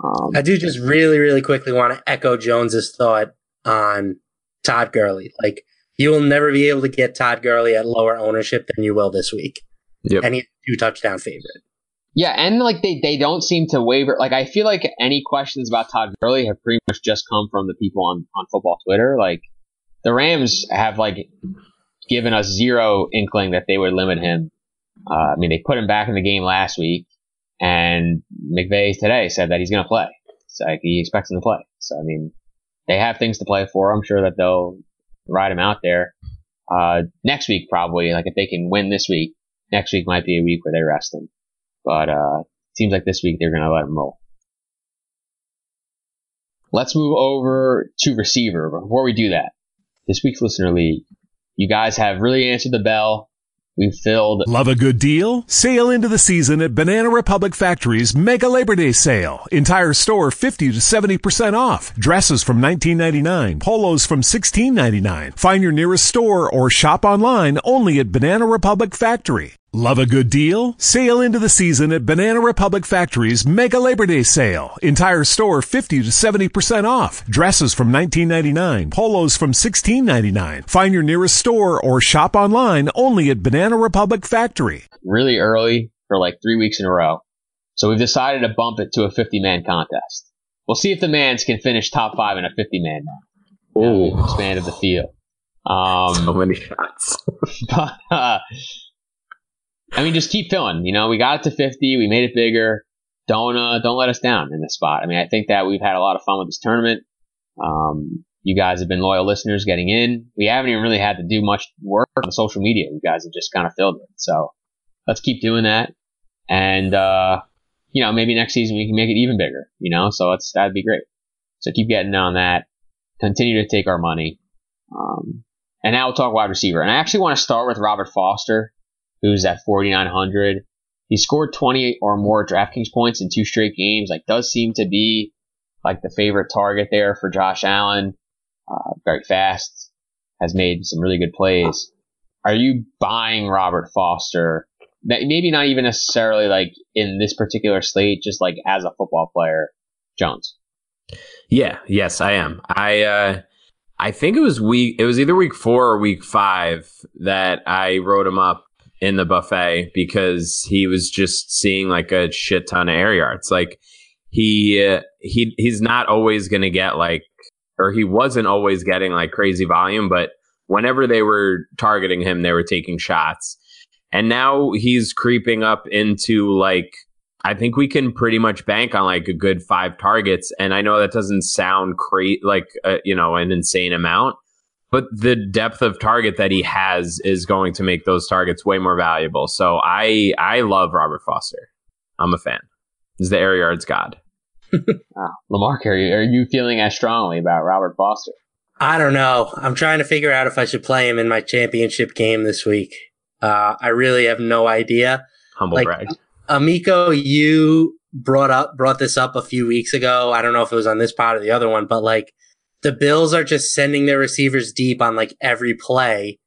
Um, I do just really, really quickly want to echo Jones's thought on Todd Gurley. Like you will never be able to get Todd Gurley at lower ownership than you will this week. Yep. And he's a two touchdown favorite. Yeah, and like they, they don't seem to waver. Like I feel like any questions about Todd Gurley have pretty much just come from the people on, on football Twitter. Like the Rams have like given us zero inkling that they would limit him. Uh, I mean, they put him back in the game last week, and McVay today said that he's going to play. So like, he expects him to play. So I mean, they have things to play for. I'm sure that they'll ride him out there. Uh, next week probably, like if they can win this week, next week might be a week where they rest him. But uh, seems like this week they're going to let him roll. Let's move over to receiver. Before we do that, this week's listener league, you guys have really answered the bell. We've filled Love a good deal? Sail into the season at Banana Republic Factory's Mega Labor Day Sale. Entire store 50 to 70% off. Dresses from 19.99, polos from 16.99. Find your nearest store or shop online only at Banana Republic Factory. Love a good deal? Sail into the season at Banana Republic Factory's Mega Labor Day Sale. Entire store 50 to 70% off. Dresses from 19.99, polos from 16.99. Find your nearest store or shop online only at Banana Republic Factory. really early for like three weeks in a row. So we've decided to bump it to a 50 man contest. We'll see if the mans can finish top five in a 50 man now. Now expanded the field. Um, so many shots. but uh, I mean, just keep filling. You know, we got it to 50. We made it bigger. Don't uh, don't let us down in this spot. I mean, I think that we've had a lot of fun with this tournament. Um, you guys have been loyal listeners getting in. We haven't even really had to do much work on social media. You guys have just kind of filled it. So let's keep doing that. And, uh, you know, maybe next season we can make it even bigger, you know, so it's, that'd be great. So keep getting on that. Continue to take our money. Um, and now we'll talk wide receiver. And I actually want to start with Robert Foster, who's at 4,900. He scored 28 or more DraftKings points in two straight games. Like, does seem to be like the favorite target there for Josh Allen. Uh, very fast, has made some really good plays. Are you buying Robert Foster? Maybe not even necessarily like in this particular slate, just like as a football player, Jones. Yeah, yes, I am. I uh I think it was week it was either week 4 or week 5 that I wrote him up in the buffet because he was just seeing like a shit ton of air yards. Like he uh, he he's not always going to get like or he wasn't always getting like crazy volume, but whenever they were targeting him, they were taking shots. And now he's creeping up into like I think we can pretty much bank on like a good five targets. And I know that doesn't sound great, like uh, you know, an insane amount, but the depth of target that he has is going to make those targets way more valuable. So I I love Robert Foster. I'm a fan. He's the air yards god. oh, Lamarck, are you, are you feeling as strongly about Robert Foster? I don't know. I'm trying to figure out if I should play him in my championship game this week. Uh, I really have no idea. Humble like, brag. Amico, you brought up brought this up a few weeks ago. I don't know if it was on this pod or the other one, but like the Bills are just sending their receivers deep on like every play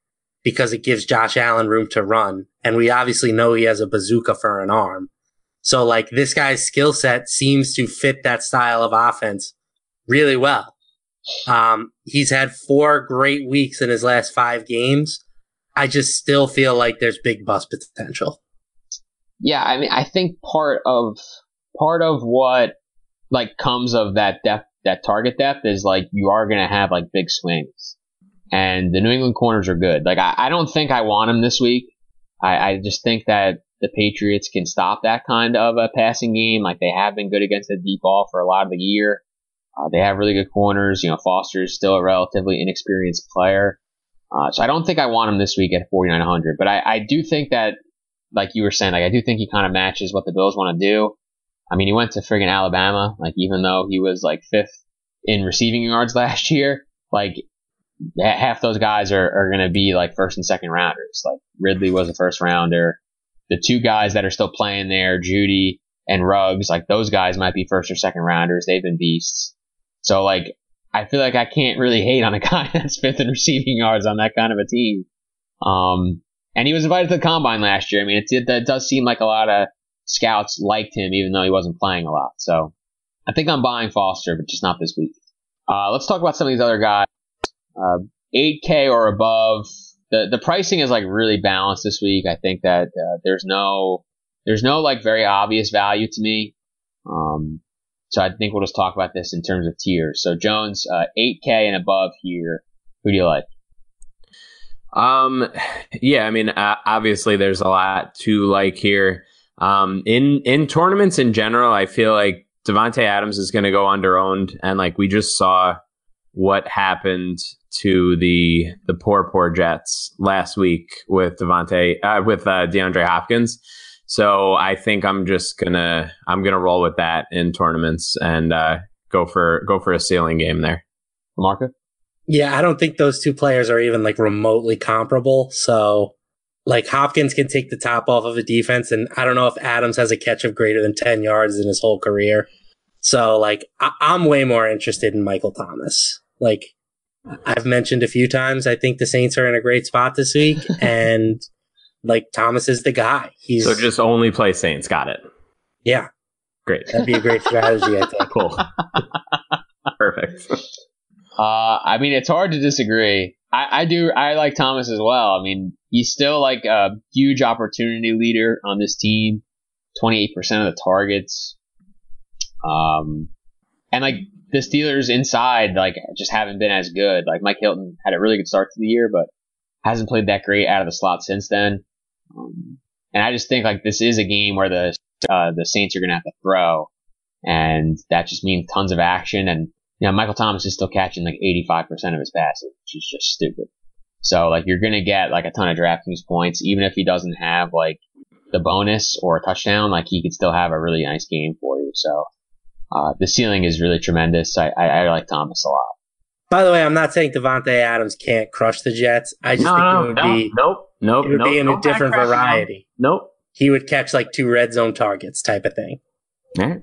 because it gives Josh Allen room to run. And we obviously know he has a bazooka for an arm. So like this guy's skill set seems to fit that style of offense really well. Um, he's had four great weeks in his last five games. I just still feel like there's big bust potential. Yeah, I mean, I think part of part of what like comes of that depth, that target depth is like you are going to have like big swings, and the New England corners are good. Like I, I don't think I want him this week. I, I just think that the Patriots can stop that kind of a passing game. Like they have been good against the deep ball for a lot of the year. Uh, they have really good corners. You know, Foster is still a relatively inexperienced player. Uh, so I don't think I want him this week at 4,900, but I, I do think that, like you were saying, like I do think he kind of matches what the Bills want to do. I mean, he went to friggin' Alabama, like even though he was like fifth in receiving yards last year, like half those guys are, are going to be like first and second rounders. Like Ridley was a first rounder the two guys that are still playing there, Jeudy and Ruggs, like those guys might be first or second rounders. They've been beasts. So like, I feel like I can't really hate on a guy that's fifth in receiving yards on that kind of a team. Um, and he was invited to the combine last year. I mean, it, it, it does seem like a lot of scouts liked him, even though he wasn't playing a lot. So I think I'm buying Foster, but just not this week. Uh, let's talk about some of these other guys. Uh, 8K or above the the pricing is like really balanced this week. I think that uh, there's no there's no like very obvious value to me. Um, so I think we'll just talk about this in terms of tiers. So Jones, uh, 8K and above here. Who do you like? Um, yeah, I mean, uh, obviously there's a lot to like here. Um, in in tournaments in general, I feel like Davante Adams is going to go under owned, and like we just saw what happened to the the poor poor Jets last week with Davante uh, with uh, DeAndre Hopkins. So I think I'm just gonna I'm gonna roll with that in tournaments and uh, go for go for a ceiling game there. Marco. Yeah, I don't think those two players are even like remotely comparable. So like Hopkins can take the top off of a defense, and I don't know if Adams has a catch of greater than ten yards in his whole career. So like I- I'm way more interested in Michael Thomas. Like I've mentioned a few times, I think the Saints are in a great spot this week, and like Thomas is the guy. He's so just only play Saints. Got it. Yeah, great. That'd be a great strategy. I think. Cool. Perfect. Uh, I mean, it's hard to disagree. I, I do. I like Thomas as well. I mean, he's still like a huge opportunity leader on this team. Twenty eight percent of the targets. Um, and like the Steelers inside like just haven't been as good. Like Mike Hilton had a really good start to the year, but hasn't played that great out of the slot since then. Um, and I just think like this is a game where the uh, the Saints are going to have to throw, and that just means tons of action. And you know Michael Thomas is still catching like 85% of his passes, which is just stupid. So like you're going to get like a ton of DraftKings points, even if he doesn't have like the bonus or a touchdown. Like he could still have a really nice game for you. So uh, the ceiling is really tremendous. I, I, I like Thomas a lot. By the way, I'm not saying Davante Adams can't crush the Jets. I just No, think no, it would no, be nope, nope, it would nope, be in a different not crashing variety. Nope. He would catch like two red zone targets type of thing. All right.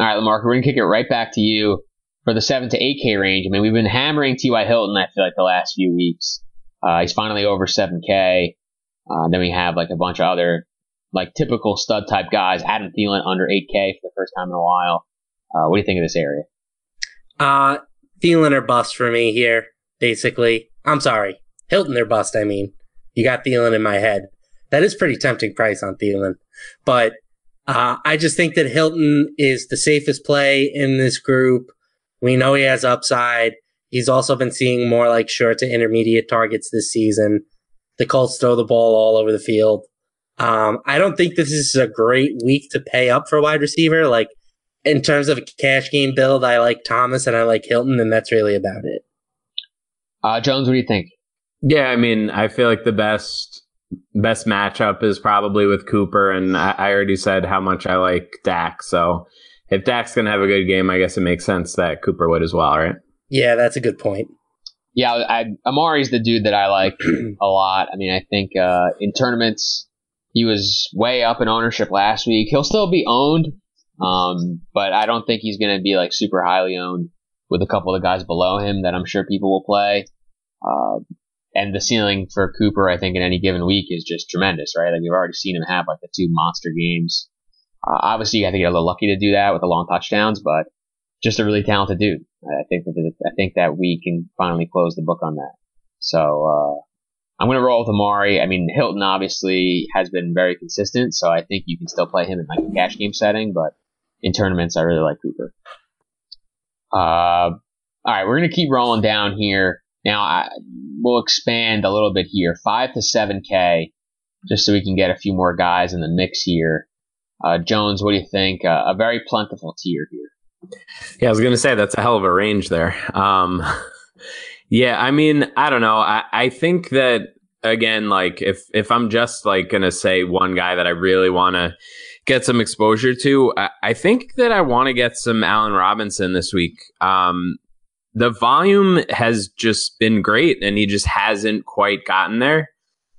All right, Lamar, we're going to kick it right back to you for the 7 to 8K range. I mean, we've been hammering T.Y. Hilton, I feel like, the last few weeks. Uh, he's finally over 7K. Uh, then we have like a bunch of other like typical stud type guys. Adam Thielen under 8K for the first time in a while. Uh, what do you think of this area? Uh, Thielen or bust for me here, basically. I'm sorry. Hilton or bust, I mean. You got Thielen in my head. That is pretty tempting price on Thielen. But uh, I just think that Hilton is the safest play in this group. We know he has upside. He's also been seeing more like short to intermediate targets this season. The Colts throw the ball all over the field. Um, I don't think this is a great week to pay up for a wide receiver. Like in terms of a cash game build, I like Thomas and I like Hilton, and that's really about it. Uh, Jones, what do you think? Yeah, I mean, I feel like the best best matchup is probably with Cooper, and I, I already said how much I like Dak. So if Dak's gonna have a good game, I guess it makes sense that Cooper would as well, right? Yeah, that's a good point. Yeah, I, Amari's the dude that I like a lot. I mean, I think uh, in tournaments he was way up in ownership last week. He'll still be owned, um, but I don't think he's going to be like super highly owned with a couple of the guys below him that I'm sure people will play. Uh, and the ceiling for Cooper, I think, in any given week is just tremendous, right? Like we've already seen him have like the two monster games. Uh, obviously, you have to get a little lucky to do that with the long touchdowns, but just a really talented dude. I think that I think that we can finally close the book on that. So uh, I'm going to roll with Amari. I mean, Hilton obviously has been very consistent, so I think you can still play him in like a cash game setting, but in tournaments, I really like Cooper. Uh, all right, we're going to keep rolling down here. Now, I, we'll expand a little bit here, five to seven K, just so we can get a few more guys in the mix here. Uh, Jones, what do you think? Uh, a very plentiful tier here. Yeah, I was gonna say that's a hell of a range there. Um, yeah, I mean, I don't know. I, I think that again, like if if I'm just like gonna say one guy that I really want to get some exposure to, I, I think that I want to get some Allen Robinson this week. Um, the volume has just been great, and he just hasn't quite gotten there.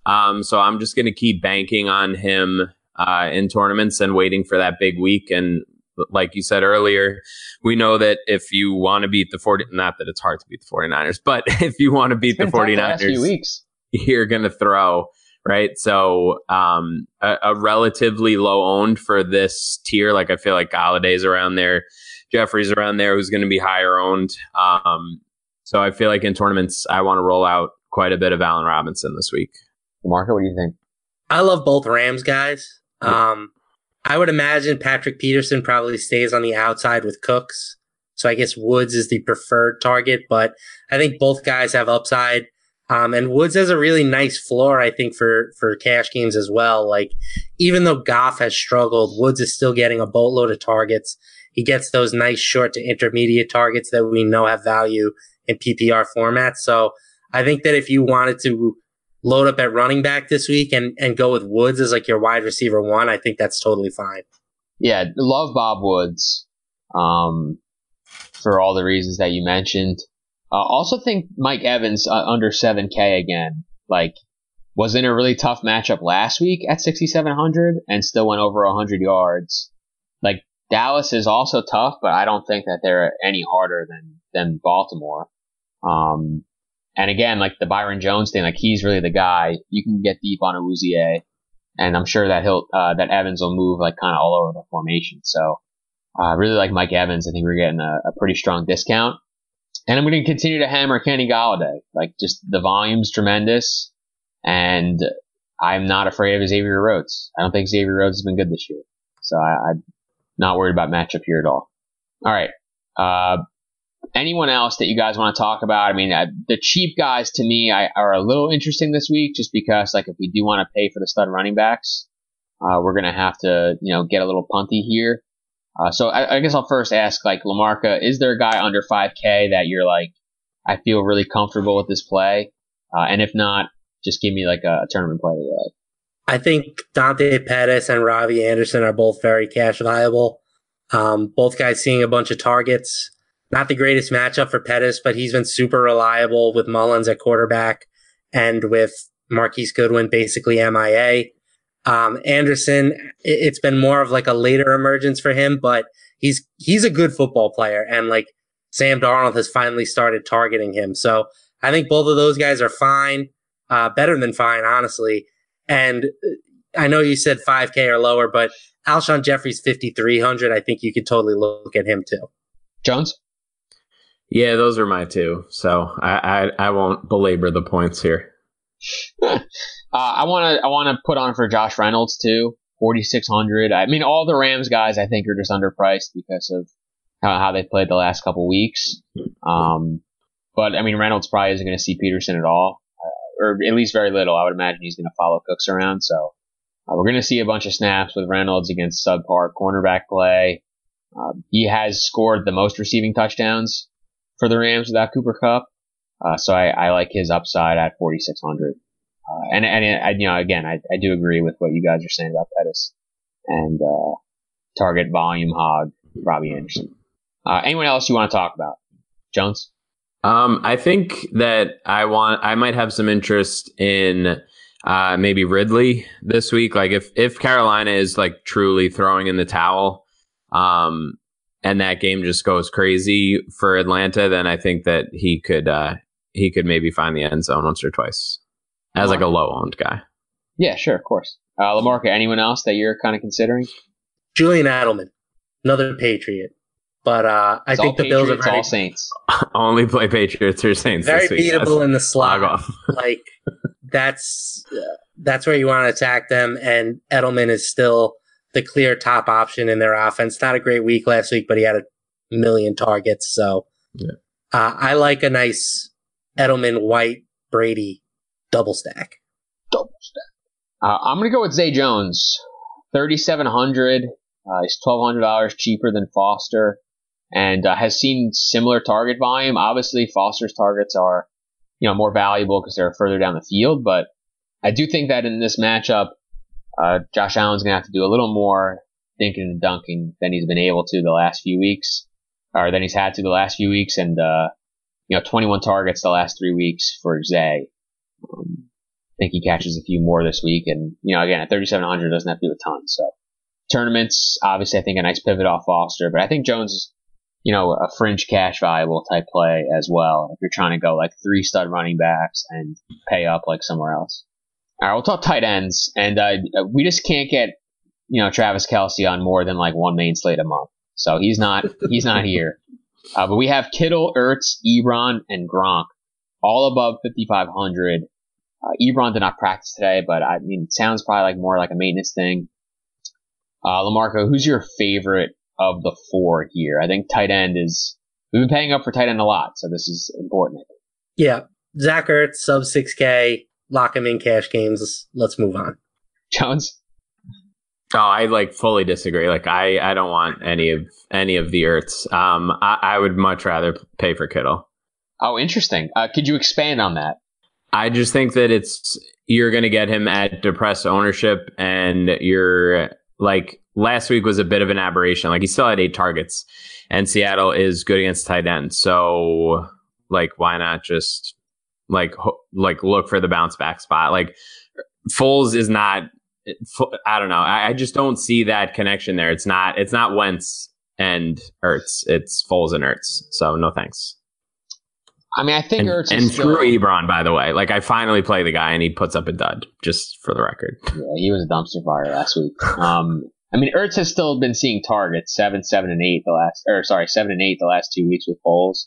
Um, so I'm just gonna keep banking on him uh, in tournaments and waiting for that big week and like you said earlier, we know that if you want to beat the 40, not that it's hard to beat the 49ers, but if you want to beat the 49ers, weeks. you're going to throw, right? So, um, a, a, relatively low owned for this tier. Like I feel like Golladay's around there, Jeffery's around there, who's going to be higher owned. Um, so I feel like in tournaments, I want to roll out quite a bit of Allen Robinson this week. Marco, what do you think? I love both Rams guys. Um, I would imagine Patrick Peterson probably stays on the outside with Cooks. So I guess Woods is the preferred target, but I think both guys have upside. Um, and Woods has a really nice floor, I think, for, for cash games as well. Like, even though Goff has struggled, Woods is still getting a boatload of targets. He gets those nice short to intermediate targets that we know have value in PPR formats. So I think that if you wanted to load up at running back this week and, and go with Woods as like your wide receiver one, I think that's totally fine. Yeah, love Bob Woods um, for all the reasons that you mentioned. Uh, also think Mike Evans uh, under 7K again. Like, was in a really tough matchup last week at 6,700 and still went over 100 yards. Like, Dallas is also tough, but I don't think that they're any harder than, than Baltimore. Um, and again, like the Byron Jones thing, like he's really the guy. You can get deep on Awuzie, and I'm sure that he'll uh, that Evans will move like kind of all over the formation. So, uh, really like Mike Evans. I think we're getting a, a pretty strong discount. And I'm going to continue to hammer Kenny Golladay. Like just the volume's tremendous, and I'm not afraid of Xavier Rhodes. I don't think Xavier Rhodes has been good this year, so I, I'm not worried about matchup here at all. All right, Uh, anyone else that you guys want to talk about? I mean, uh, the cheap guys to me I, are a little interesting this week, just because like if we do want to pay for the stud running backs, uh, we're gonna have to you know get a little punty here. Uh, so I, I, guess I'll first ask like Lamarca, is there a guy under 5K that you're like, I feel really comfortable with this play? Uh, and if not, just give me like a, a tournament play like. I think Dante Pettis and Robbie Anderson are both very cash viable. Um, both guys seeing a bunch of targets. Not the greatest matchup for Pettis, but he's been super reliable with Mullens at quarterback and with Marquise Goodwin basically MIA. Um, Anderson, it's been more of like a later emergence for him, but he's, he's a good football player. And like Sam Darnold has finally started targeting him. So I think both of those guys are fine, uh, better than fine, honestly. And uh, I know you said 5K or lower, but Alshon Jeffery's 5,300. I think you could totally look at him too. Jones? Yeah, those are my two. So I, I, I won't belabor the points here. uh, I want to I want to put on for Josh Reynolds too, 4600. I mean, all the Rams guys I think are just underpriced because of how, how they played the last couple weeks. Um, but I mean, Reynolds probably isn't going to see Peterson at all or at least very little. I would imagine he's going to follow Cooks around. So uh, we're going to see a bunch of snaps with Reynolds against subpar cornerback play. Uh, he has scored the most receiving touchdowns for the Rams without Cooper Kupp. Uh, so I, I, like his upside at 4,600. Uh, and, and I, you know, again, I, I, do agree with what you guys are saying about Pettis and, uh, target volume hog, Robbie Anderson. Uh, anyone else you want to talk about? Jones? Um, I think that I want I might have some interest in uh, maybe Ridley this week. Like if if Carolina is like truly throwing in the towel, um, and that game just goes crazy for Atlanta, then I think that he could uh, he could maybe find the end zone once or twice as like a low owned guy. Yeah, sure, of course. Uh, Lamarca, anyone else that you're kind of considering? Julian Edelman, another Patriot. But uh, I think the Patriots, Bills are ready. all Saints. Only play Patriots or Saints. Very beatable in the slot. like that's uh, that's where you want to attack them. And Edelman is still the clear top option in their offense. Not a great week last week, but he had a million targets. So yeah. uh, I like a nice Edelman, White, Brady double stack. Double stack. Uh, I'm gonna go with Zay Jones, thirty seven hundred. Uh, he's twelve hundred dollars cheaper than Foster and uh, has seen similar target volume. Obviously, Foster's targets are, you know, more valuable because they're further down the field. But I do think that in this matchup, uh, Josh Allen's going to have to do a little more thinking and dunking than he's been able to the last few weeks, or than he's had to the last few weeks. And, uh, you know, 21 targets the last three weeks for Zay. Um, I think he catches a few more this week. And, you know, again, at 3,700 doesn't have to do a ton. So tournaments, obviously, I think a nice pivot off Foster, but I think Jones is, you know, a fringe cash valuable type play as well. If you're trying to go like three stud running backs and pay up like somewhere else. All right, we'll talk tight ends, and uh, we just can't get you know Travis Kelce on more than like one main slate a month. So he's not he's not here. Uh, but we have Kittle, Ertz, Ebron, and Gronk, all above 5,500. Uh, Ebron did not practice today, but I mean, it sounds probably like more like a maintenance thing. Uh, Lamarco, who's your favorite of the four here. I think tight end is we've been paying up for tight end a lot, so this is important. Yeah, Zach Ertz sub six K, lock him in cash games. Let's move on. Jones. Oh, I like fully disagree. Like I, I don't want any of any of the Ertz. Um, I, I would much rather pay for Kittle. Oh, interesting. Uh, could you expand on that? I just think that it's you're going to get him at depressed ownership, and you're like last week was a bit of an aberration. Like he still had eight targets, and Seattle is good against tight end. So like, why not just like ho- like look for the bounce back spot? Like Foles is not. I don't know. I, I just don't see that connection there. It's not. It's not Wentz and Ertz. It's Foles and Ertz. So no thanks. I mean, I think and, Ertz and still, through Ebron, by the way. Like I finally play the guy, and he puts up a dud. Just for the record. Yeah, he was a dumpster fire last week. Um, I mean, Ertz has still been seeing targets seven, seven, and eight the last, or sorry, seven and eight the last two weeks with Foles.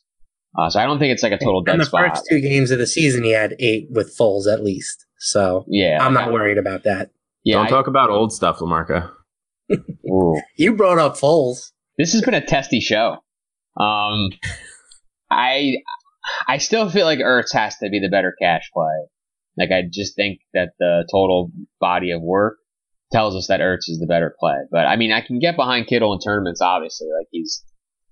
Uh, so I don't think it's like a total dead In the spot. first two games of the season, he had eight with Foles at least. So yeah, I'm not worried about that. Yeah, don't I, talk about old stuff, Lamarca. you brought up Foles. This has been a testy show. Um, I I still feel like Ertz has to be the better cash play. Like I just think that the total body of work tells us that Ertz is the better play. But I mean, I can get behind Kittle in tournaments, obviously. Like he's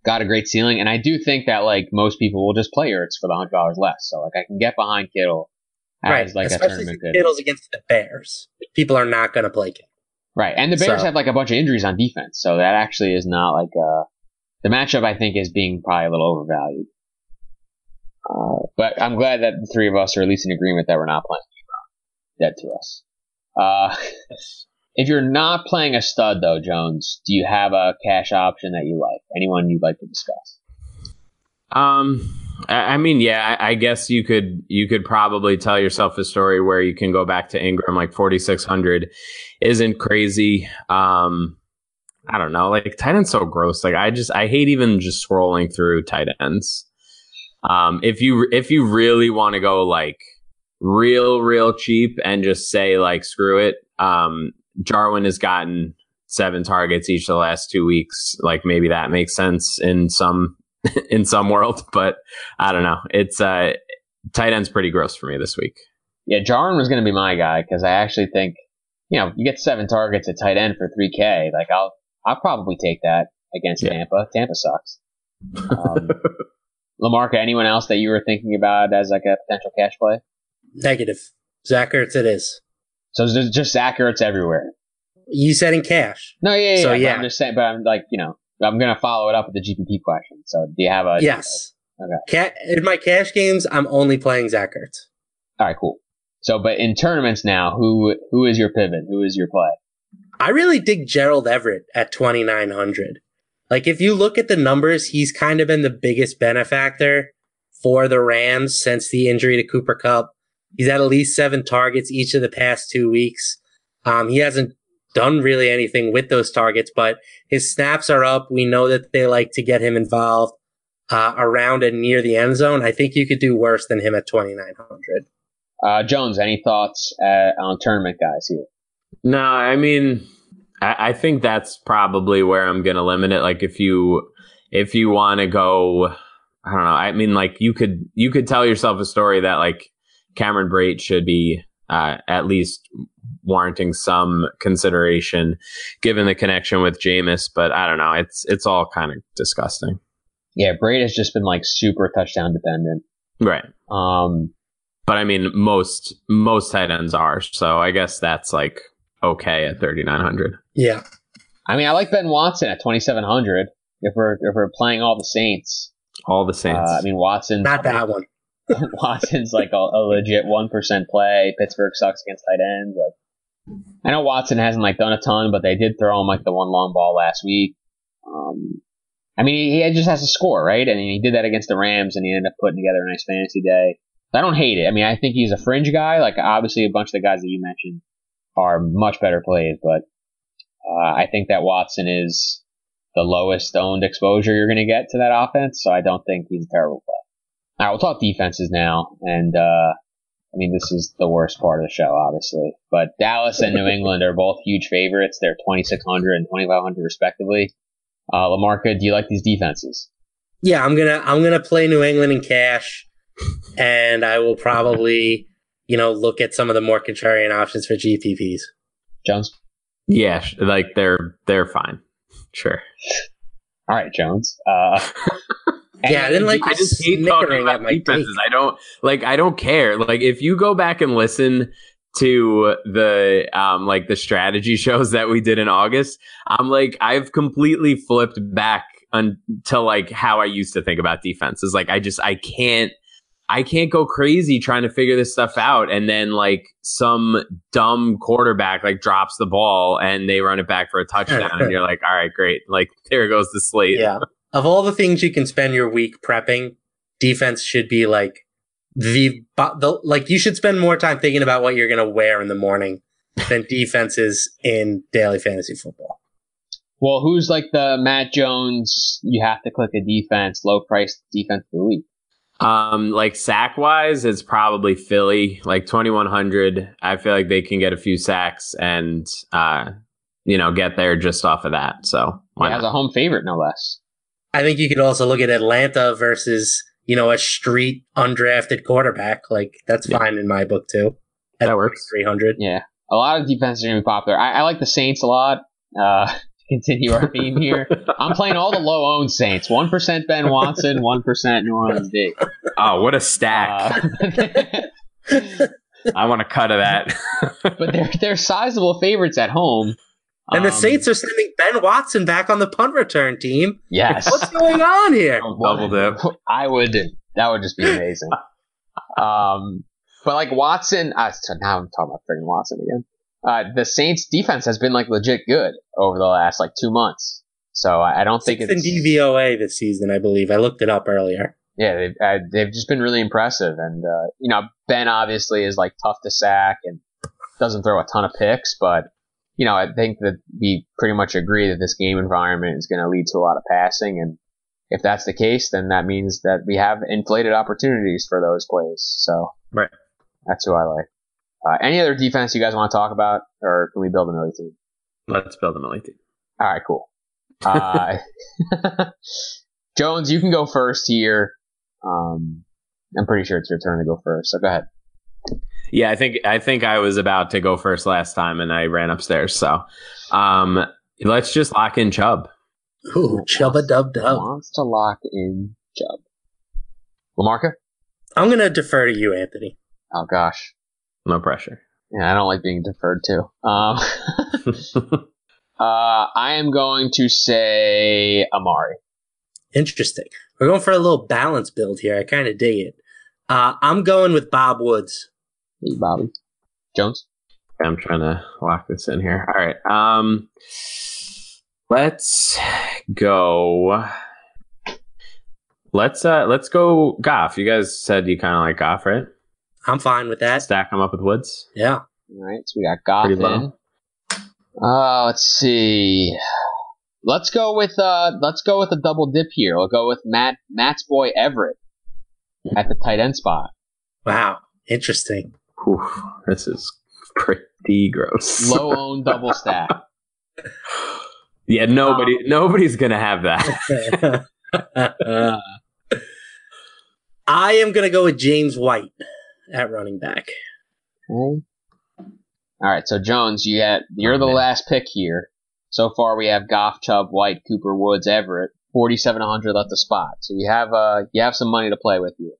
got a great ceiling, and I do think that like most people will just play Ertz for the hundred dollars less. So like I can get behind Kittle as right, like a especially tournament if. Kittle's against the Bears. People are not going to play Kittle. Right, and the Bears So- have like a bunch of injuries on defense, so that actually is not like uh the matchup. I think is being probably a little overvalued. Uh, but I'm glad that the three of us are at least in agreement that we're not playing Ebron. Dead to us. Uh, if you're not playing a stud though, Jones, do you have a cash option that you like? Anyone you'd like to discuss? Um, I, mean, yeah, I, guess you could you could probably tell yourself a story where you can go back to Engram like forty six hundred isn't crazy. Um, I don't know, like tight end's so gross. Like I just I hate even just scrolling through tight ends. Um, if you if you really want to go like real real cheap and just say like screw it, um, Jarwin has gotten seven targets each of the last two weeks. Like maybe that makes sense in some in some world, but I don't know. It's uh tight end's pretty gross for me this week. Yeah, Jarwin was going to be my guy because I actually think, you know, you get seven targets at tight end for 3K. Like, I'll, I'll probably take that against Yeah. Tampa. Tampa sucks. Um, Lamarca, anyone else that you were thinking about as like a potential cash play? Negative. Zach Ertz it is. So there's just Zach Ertz everywhere. You said in cash. No, yeah, yeah. So, yeah. I'm just saying, but I'm like, you know, I'm going to follow it up with the GPP question. So do you have a. yes. Okay. Ca- in my cash games, I'm only playing Zach Ertz. All right, cool. So, but in tournaments now, who who is your pivot? Who is your play? I really dig Gerald Everett at 2,900. Like, if you look at the numbers, he's kind of been the biggest benefactor for the Rams since the injury to Cooper Kupp. He's had at least seven targets each of the past two weeks. Um, he hasn't done really anything with those targets, but his snaps are up. We know that they like to get him involved uh, around and near the end zone. I think you could do worse than him at 2,900. Uh, Jones, any thoughts uh, on tournament guys here? No, I mean, I, I think that's probably where I'm gonna limit it. Like if you if you want to go, I don't know. I mean, like you could you could tell yourself a story that like Cameron Brate should be uh, at least warranting some consideration given the connection with Jameis, but I don't know. It's it's all kind of disgusting. Yeah, Brate has just been like super touchdown dependent. Right. Um, But I mean, most most tight ends are, so I guess that's like okay at 3900. Yeah. I mean, I like Ben Watson at 2,700 if we're if we're playing all the Saints. All the Uh, Saints. I mean, Watson. Not that one. Watson's like a, a legit one percent play. Pittsburgh sucks against tight ends. Like, I know Watson hasn't like done a ton, but they did throw him like the one long ball last week. Um, I mean, he, he just has to score, right? And he did that against the Rams, and he ended up putting together a nice fantasy day. I don't hate it. I mean, I think he's a fringe guy. Like, obviously, a bunch of the guys that you mentioned are much better plays, but uh, I think that Watson is the lowest owned exposure you're going to get to that offense. So I don't think he's a terrible play. All right, we'll talk defenses now, and uh, I mean this is the worst part of the show, obviously. But Dallas and New England are both huge favorites. They're 2600 and 2500 respectively. Uh, Lamarca, do you like these defenses? Yeah, I'm gonna I'm gonna play New England in cash, and I will probably you know look at some of the more contrarian options for GPPs. Jones? yeah, like they're they're fine. Sure. All right, Jones. Uh, Yeah, I didn't like I just hate talking about at my defenses. I don't like. I don't care. Like if you go back and listen to the um like the strategy shows that we did in August, I'm like I've completely flipped back until like how I used to think about defenses. Like I just I can't I can't go crazy trying to figure this stuff out and then like some dumb quarterback like drops the ball and they run it back for a touchdown and you're like all right great like there goes the slate. Yeah. Of all the things you can spend your week prepping, defense should be like the, the like you should spend more time thinking about what you're going to wear in the morning than defenses in daily fantasy football. well, who's like the Matt Jones? You have to click a defense, low price defense of the week. Um, like sack wise, it's probably Philly, like twenty one hundred. I feel like they can get a few sacks and uh, you know, get there just off of that. So why Yeah, as a home favorite, no less. I think you could also look at Atlanta versus, you know, a street undrafted quarterback. Like that's Yeah. fine in my book too. At That works. 300. Yeah, a lot of defenses are going to be popular. I, I like the Saints a lot. Uh, to continue our theme here. I'm playing all the low owned Saints. 1% Ben Watson, 1% New Orleans D. Oh, what a stack! Uh, I want a cut of that. but they're, they're sizable favorites at home. And the Um, Saints are sending Ben Watson back on the punt return team. Yes. What's going on here? Double dip. I would. That would just be amazing. um, but like Watson, uh, so now I'm talking about freaking Watson again. Uh, the Saints defense has been like legit good over the last like two months. So I, I don't think Sixth it's in DVOA this season, I believe. I looked it up earlier. yeah they've uh, they've just been really impressive. And uh, you know Ben obviously is like tough to sack and doesn't throw a ton of picks, but you know I think that we pretty much agree that this game environment is going to lead to a lot of passing and. If that's the case, then that means that we have inflated opportunities for those plays. So, Right. That's who I like. Uh, any other defense you guys want to talk about, or can we build a Millie team? Let's build a Millie team. All right, cool. Uh, Jones, you can go first here. Um, I'm pretty sure it's your turn to go first, so go ahead. Yeah, I think I think I was about to go first last time, and I ran upstairs. So, um, let's just lock in Chubb. Ooh, chubba dub dub. Wants to lock in Chubb. LaMarca? I'm going to defer to you, Anthony. Oh gosh, No pressure. yeah, I don't like being deferred to. Um, uh, I am going to say Amari. Interesting. We're going for a little balance build here. I kind of dig it. Uh, I'm going with Bob Woods. Hey, Bobby. Jones. I'm trying to lock this in here. All right. Um, let's go. Let's uh, let's go Goff. You guys said you kind of like Goff, right? I'm fine with that. Stack him up with Woods. Yeah. All right, so we got Goff Pretty low. in. Uh, let's see. Let's go with uh, let's go with a double dip here. We'll go with Matt Matt's boy Everett at the tight end spot. Wow. Interesting. Whew, this is pretty gross. Low owned double stack. yeah, nobody nobody's gonna have that. I am going to go with James White at running back. Okay. All right, so Jones, you had you're the Oh, last pick here. So far, we have Goff, Chubb, White, Cooper, Woods, Everett. Forty-seven hundred left the spot, so you have uh you have some money to play with you.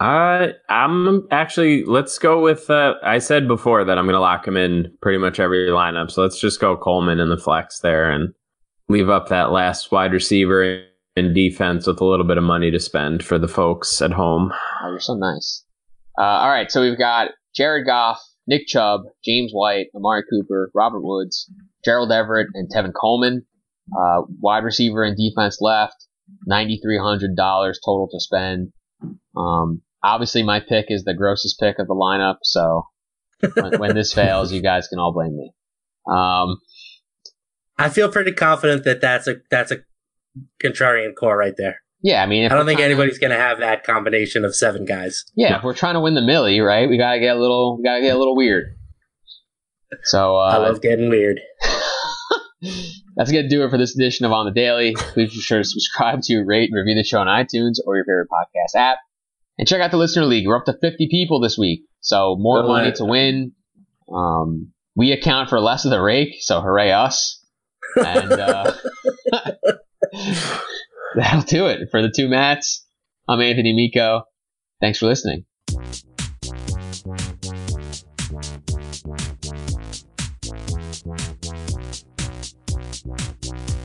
Uh, I'm actually. Let's go with. Uh, I said before that I'm going to lock him in pretty much every lineup. So let's just go Coleman in the flex there and leave up that last wide receiver and defense with a little bit of money to spend for the folks at home. Oh, you're so nice. Uh, all right, so we've got Jared Goff, Nick Chubb, James White, Amari Cooper, Robert Woods, Gerald Everett, and Tevin Coleman. Uh, wide receiver and defense left. Ninety-three hundred dollars total to spend. Um, obviously, my pick is the grossest pick of the lineup. So when, when this fails, you guys can all blame me. Um, I feel pretty confident that that's a that's a contrarian core right there. yeah, I mean, if I don't think anybody's going to have that combination of seven guys. Yeah, if we're trying to win the millie, right? We gotta get a little, we gotta get a little weird. So uh, I love getting weird. That's to do it for this edition of On the Daily. Please be sure to subscribe to, rate, and review the show on iTunes or your favorite podcast app. And check out the Listener League. We're up to 50 people this week. So more Good money luck. to win. Um, we account for less of the rake, so hooray us. And uh, that'll do it for the two Mats. I'm Anthony Amico. Thanks for listening.